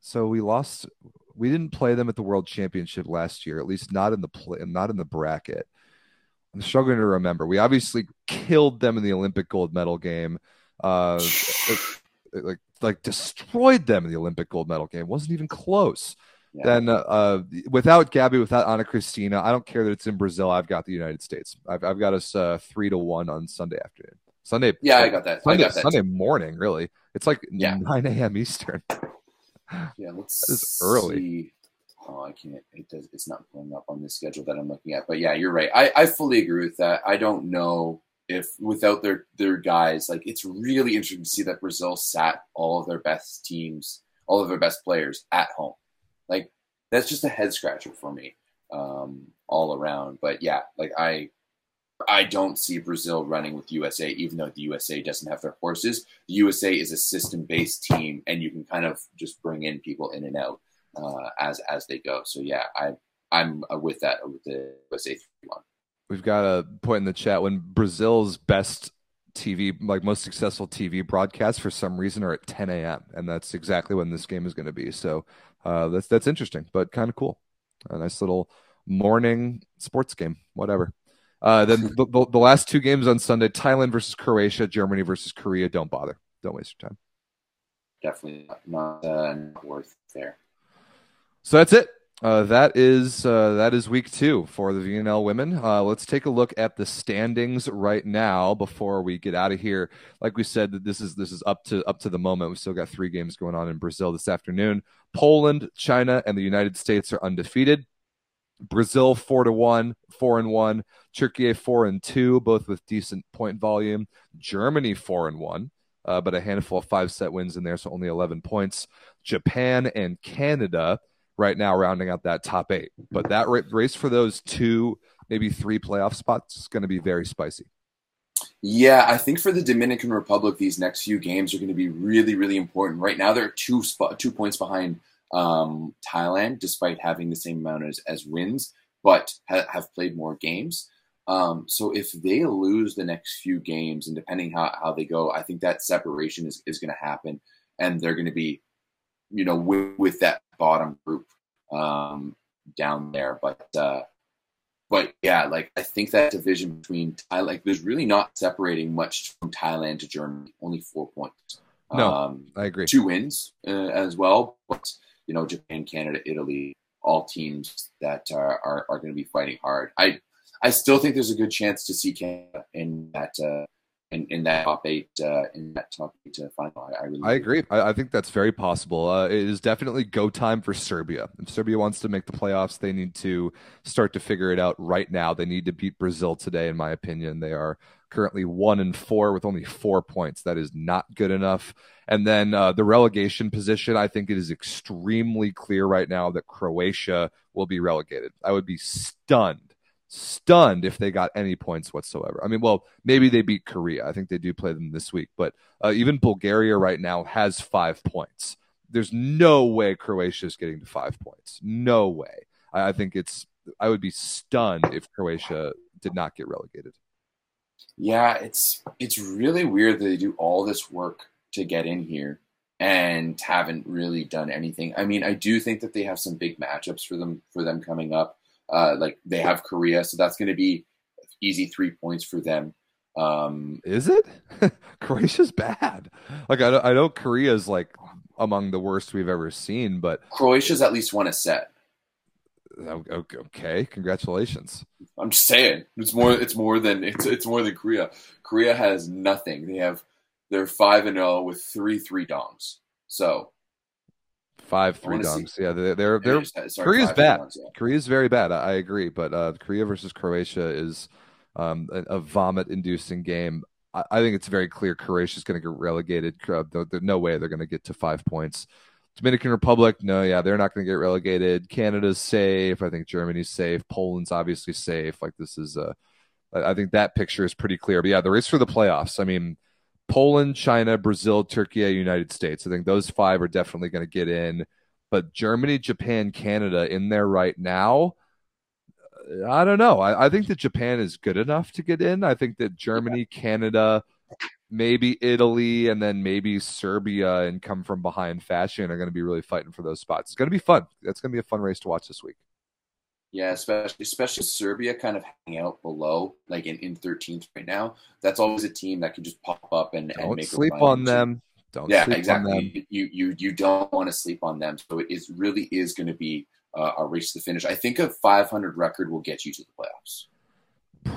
So we lost. We didn't play them at the World Championship last year, at least not in the play, not in the bracket. I'm struggling to remember. We obviously killed them in the Olympic gold medal game. Uh, like like destroyed them in the Olympic gold medal game. Wasn't even close. Yeah. Then uh, uh, without Gabi, without Ana Cristina, I don't care that it's in Brazil. I've got the United States. I've, I've got us uh, three to one on Sunday afternoon. Sunday. Yeah, I got that. Sunday, got that Sunday morning, really. It's like yeah. 9 a.m. Eastern. Yeah, let's early. See. Oh, I can't. It does. It's not pulling up on the schedule that I'm looking at. But yeah, you're right. I, I fully agree with that. I don't know if without their their guys, like it's really interesting to see that Brazil sat all of their best teams, all of their best players at home. Like that's just a head scratcher for me um, all around. But yeah, like I I don't see Brazil running with USA, even though the USA doesn't have their horses. The USA is a system based team, and you can kind of just bring in people in and out uh, as as they go. So yeah, I I'm with that with the USA one. We've got a point in the chat when Brazil's best TV, like most successful TV broadcasts, for some reason are at 10 a.m. and that's exactly when this game is going to be. So uh, that's that's interesting, but kind of cool. A nice little morning sports game, whatever. Uh, then the, the, the, last two games on Sunday: Thailand versus Croatia, Germany versus Korea. Don't bother. Don't waste your time. Definitely not, uh, worth there. So that's it. Uh, that is uh, that is week two for the VNL women. Uh, let's take a look at the standings right now before we get out of here. Like we said, this is this is up to up to the moment. We still got three games going on in Brazil this afternoon. Poland, China, and the United States are undefeated. Brazil four to one, four and one. Turkey four and two, both with decent point volume. Germany four and one, uh, but a handful of five set wins in there, so only eleven points. Japan and Canada right now rounding out that top eight. But that race for those two, maybe three playoff spots is going to be very spicy. Yeah, I think for the Dominican Republic, these next few games are going to be really, really important. Right now, they're two two points behind um, Thailand, despite having the same amount as, as wins, but ha- have played more games. Um, so if they lose the next few games, and depending how, how they go, I think that separation is, is going to happen, and they're going to be, you know, with, with that bottom group um, down there. But uh, but yeah, like I think that division between Thailand, like there's really not separating much from Thailand to Germany. Only four points. No, um, I agree. Two wins uh, as well, but you know, Japan, Canada, Italy, all teams that are are, are going to be fighting hard. I I still think there's a good chance to see Canada in that uh, in, in that top eight uh, in that top eight uh, final. I, I really I agree. I, I, think that's very possible. Uh, it is definitely go time for Serbia. If Serbia wants to make the playoffs, they need to start to figure it out right now. They need to beat Brazil today, in my opinion. They are currently one and four with only four points. That is not good enough. And then uh, the relegation position, I think it is extremely clear right now that Croatia will be relegated. I would be stunned stunned if they got any points whatsoever. I mean, well, maybe they beat Korea. I think they do play them this week, but uh, even Bulgaria right now has five points. There's no way Croatia is getting to five points. No way. I, I think it's. I would be stunned if Croatia did not get relegated. Yeah, it's it's really weird that they do all this work to get in here and haven't really done anything. I mean, I do think that they have some big matchups for them for them coming up. Uh, like they have Korea, so that's going to be easy three points for them. Um, Is it? Croatia's bad. Like I, I know Korea's like among the worst we've ever seen, but Croatia's at least won a set. Okay, congratulations. I'm just saying it's more. It's more than it's. It's more than Korea. Korea has nothing. They have. They're five and zero oh with three three dongs. So Five three dunks. See. Yeah, they're they're, they're sorry, Korea's bad. Ones, yeah. Korea's very bad. I, I, agree, but uh, Korea versus Croatia is um, a, a vomit-inducing game. I, I, think it's very clear Croatia's going to get relegated. Uh, there's no way they're going to get to five points. Dominican Republic, no, yeah, they're not going to get relegated. Canada's safe. I think Germany's safe. Poland's obviously safe. Like this is, uh, I think that picture is pretty clear. But yeah, the race for the playoffs. I mean, Poland, China, Brazil, Turkey, United States. I think those five are definitely going to get in. But Germany, Japan, Canada in there right now. I don't know. I, I think that Japan is good enough to get in. I think that Germany, Canada, maybe Italy, and then maybe Serbia and come from behind fashion are going to be really fighting for those spots. It's going to be fun. That's going to be a fun race to watch this week. Yeah, especially especially Serbia kind of hang out below, like in, in 13th right now. That's always a team that can just pop up and, don't and make sleep on them. Don't yeah, exactly. You you you don't want to sleep on them. So it is really is going to be uh, a race to the finish. I think a 500 record will get you to the playoffs.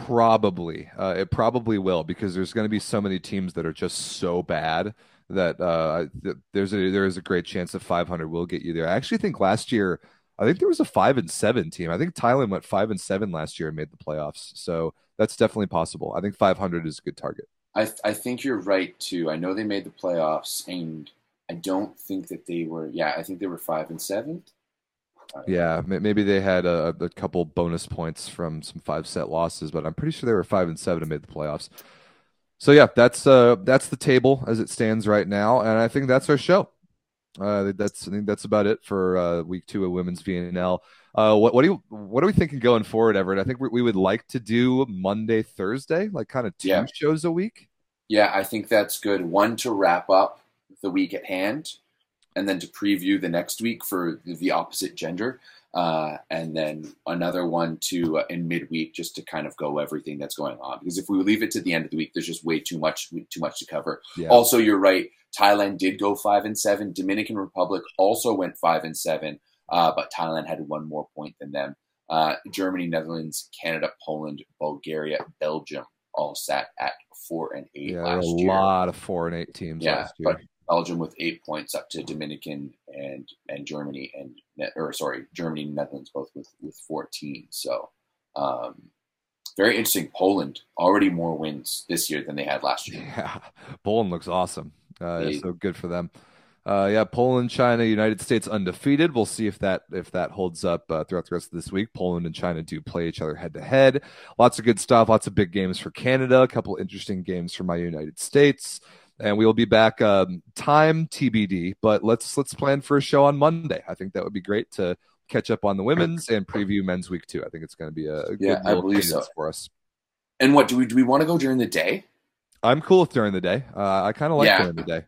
Probably, uh, it probably will because there's going to be so many teams that are just so bad that uh, there's a there is a great chance that 500 will get you there. I actually think last year I think there was a five and seven team. I think Thailand went five and seven last year and made the playoffs. So that's definitely possible. I think 500 is a good target. I, th- I think you're right too. I know they made the playoffs, and I don't think that they were. Yeah, I think they were five and seven. Yeah, maybe they had a, a, couple bonus points from some five set losses, but I'm pretty sure they were five and seven and made the playoffs. So yeah, that's uh that's the table as it stands right now, and I think that's our show. Uh, that's I think that's about it for uh, week two of women's VNL. Uh, what what do you what are we thinking going forward, Everett? I think we, we would like to do Monday, Thursday, like kind of two yeah. shows a week. Yeah, I think that's good. One to wrap up the week at hand, and then to preview the next week for the opposite gender, uh, and then another one to uh, in midweek just to kind of go everything that's going on. Because if we leave it to the end of the week, there's just way too much too much to cover. Yeah. Also, you're right Thailand did go five and seven. Dominican Republic also went five and seven. uh, but Thailand had one more point than them. Uh, Germany, Netherlands, Canada, Poland, Bulgaria, Belgium all sat at four and eight Yeah, last a year. lot of four and eight teams Yeah, last year. but Belgium with eight points up to Dominican and and Germany and or sorry, Germany and Netherlands both with with fourteen. So um, very interesting. Poland already more wins this year than they had last year. Yeah, Poland looks awesome. Uh, They- so good for them. Uh, yeah, Poland, China, United States undefeated. We'll see if that if that holds up uh, throughout the rest of this week. Poland and China do play each other head to head. Lots of good stuff. Lots of big games for Canada. A couple interesting games for my United States. And we will be back um, time TBD. But let's let's plan for a show on Monday. I think that would be great to catch up on the women's and preview men's week too. I think it's going to be a, Yeah, I believe so. for us. And what do we do? We want to go during the day. I'm cool with during the day. Uh, I kind of like Yeah. during the day.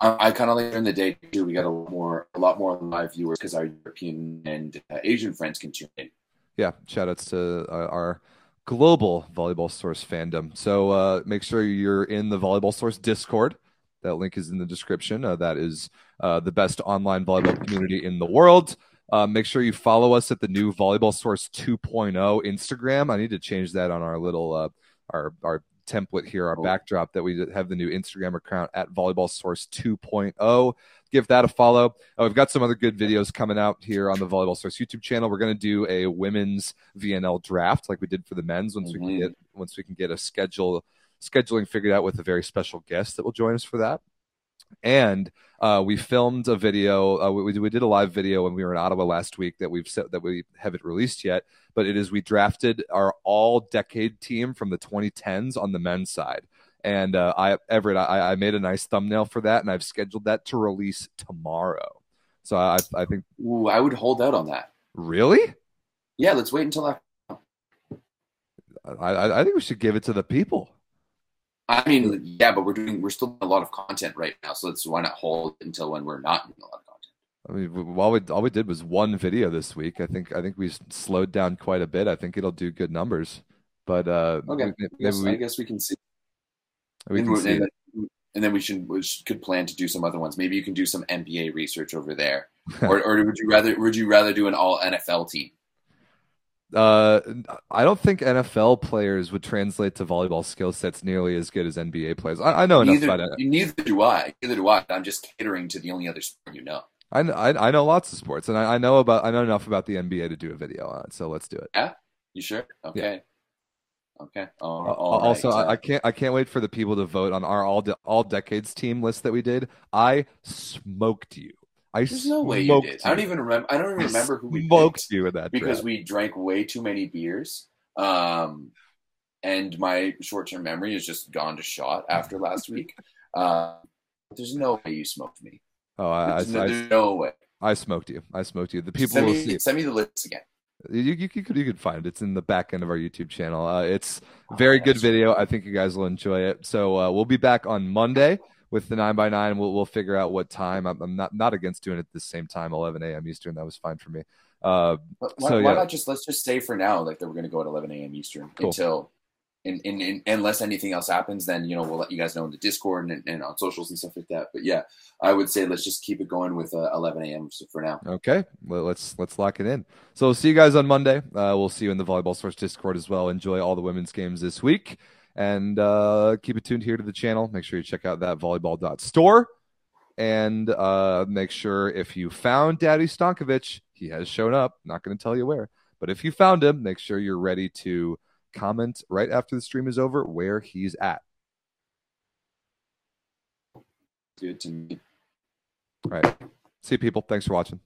I, I kind of like during the day too. We got a lot more a lot more live viewers because our European and uh, Asian friends can tune in. yeah, shout outs to uh, our global volleyball source fandom. So uh, make sure you're in the volleyball source Discord. That link is in the description. Uh, that is uh, the best online volleyball community in the world. Uh, make sure you follow us at the new Volleyball Source 2.0 Instagram. I need to change that on our little uh, our our template here, our Oh. backdrop that we have the new Instagram account at Volleyball Source 2.0. Give that a follow. Uh, we've got some other good videos coming out here on the Volleyball Source YouTube channel. We're going to do a women's VNL draft like we did for the men's once we can Mhm. get once we can get a schedule scheduling figured out with a very special guest that will join us for that. And uh, we filmed a video. Uh, we, we did a live video when we were in Ottawa last week that we've set that we haven't released yet. But it is we drafted our all decade team from the 2010s on the men's side. And uh, I Everett, I, I made a nice thumbnail for that, and I've scheduled that to release tomorrow. So I, I think Ooh, I would hold out on that. really, Yeah, let's wait until after. I, I I think we should give it to the people. I mean, yeah, but we're doing we're still doing a lot of content right now, so let's why not hold until when we're not doing a lot of content. I mean, all we all we did was one video this week. I think I think we slowed down quite a bit. I think it'll do good numbers. But uh, Okay, I guess, I we, guess we can see. we and, can see. and then, and then we should we could plan to do some other ones. Maybe you can do some NBA research over there, or or would you rather would you rather do an all NFL team? Uh, I don't think NFL players would translate to volleyball skill sets nearly as good as NBA players. I, I know enough about it. neither do I. Neither do I. I'm just catering to the only other sport you know. I, I I know lots of sports, and I, I know about I know enough about the NBA to do a video on it. So let's do it. Yeah, you sure? Okay. Okay. All, Uh, all also, right. I, I can't I can't wait for the people to vote on our all de- all decades team list that we did. I smoked you. I There's no way you did. I don't even remember. I don't even remember who we smoked you in that because draft. we drank way too many beers. Um, and my short-term memory is just gone to shot after last week. Uh, there's no way you smoked me. Oh, I, There's, no, I, there's no way. I, I smoked you. I smoked you. The people send will me, see. Send me the list again. You, you, you could you could find it. It's in the back end of our YouTube channel. Uh, it's very good video. I think you guys will enjoy it. So uh, we'll be back on Monday with the nine by nine. We'll we'll figure out what time. I'm, I'm not not against doing it at the same time, 11 a.m. Eastern. That was fine for me. Uh, why, So, why not just let's just say for now like that we're going to go at 11 a.m. Eastern Cool. until, in, in, in, unless anything else happens, then you know we'll let you guys know in the Discord and, and on socials and stuff like that. But yeah, I would say let's just keep it going with uh, 11 a.m. for now. okay, well, let's let's lock it in. So we'll see you guys on Monday. Uh, we'll see you in the Volleyball Source Discord as well. Enjoy all the women's games this week, and uh, keep it tuned here to the channel. Make sure you check out that volleyball.store. And uh, make sure if you found Daddy Stankovic, he has shown up. Not going to tell you where, but if you found him, make sure you're ready to comment right after the stream is over where he's at. Good to me. All right. See you, people. Thanks for watching.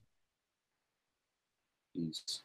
Peace.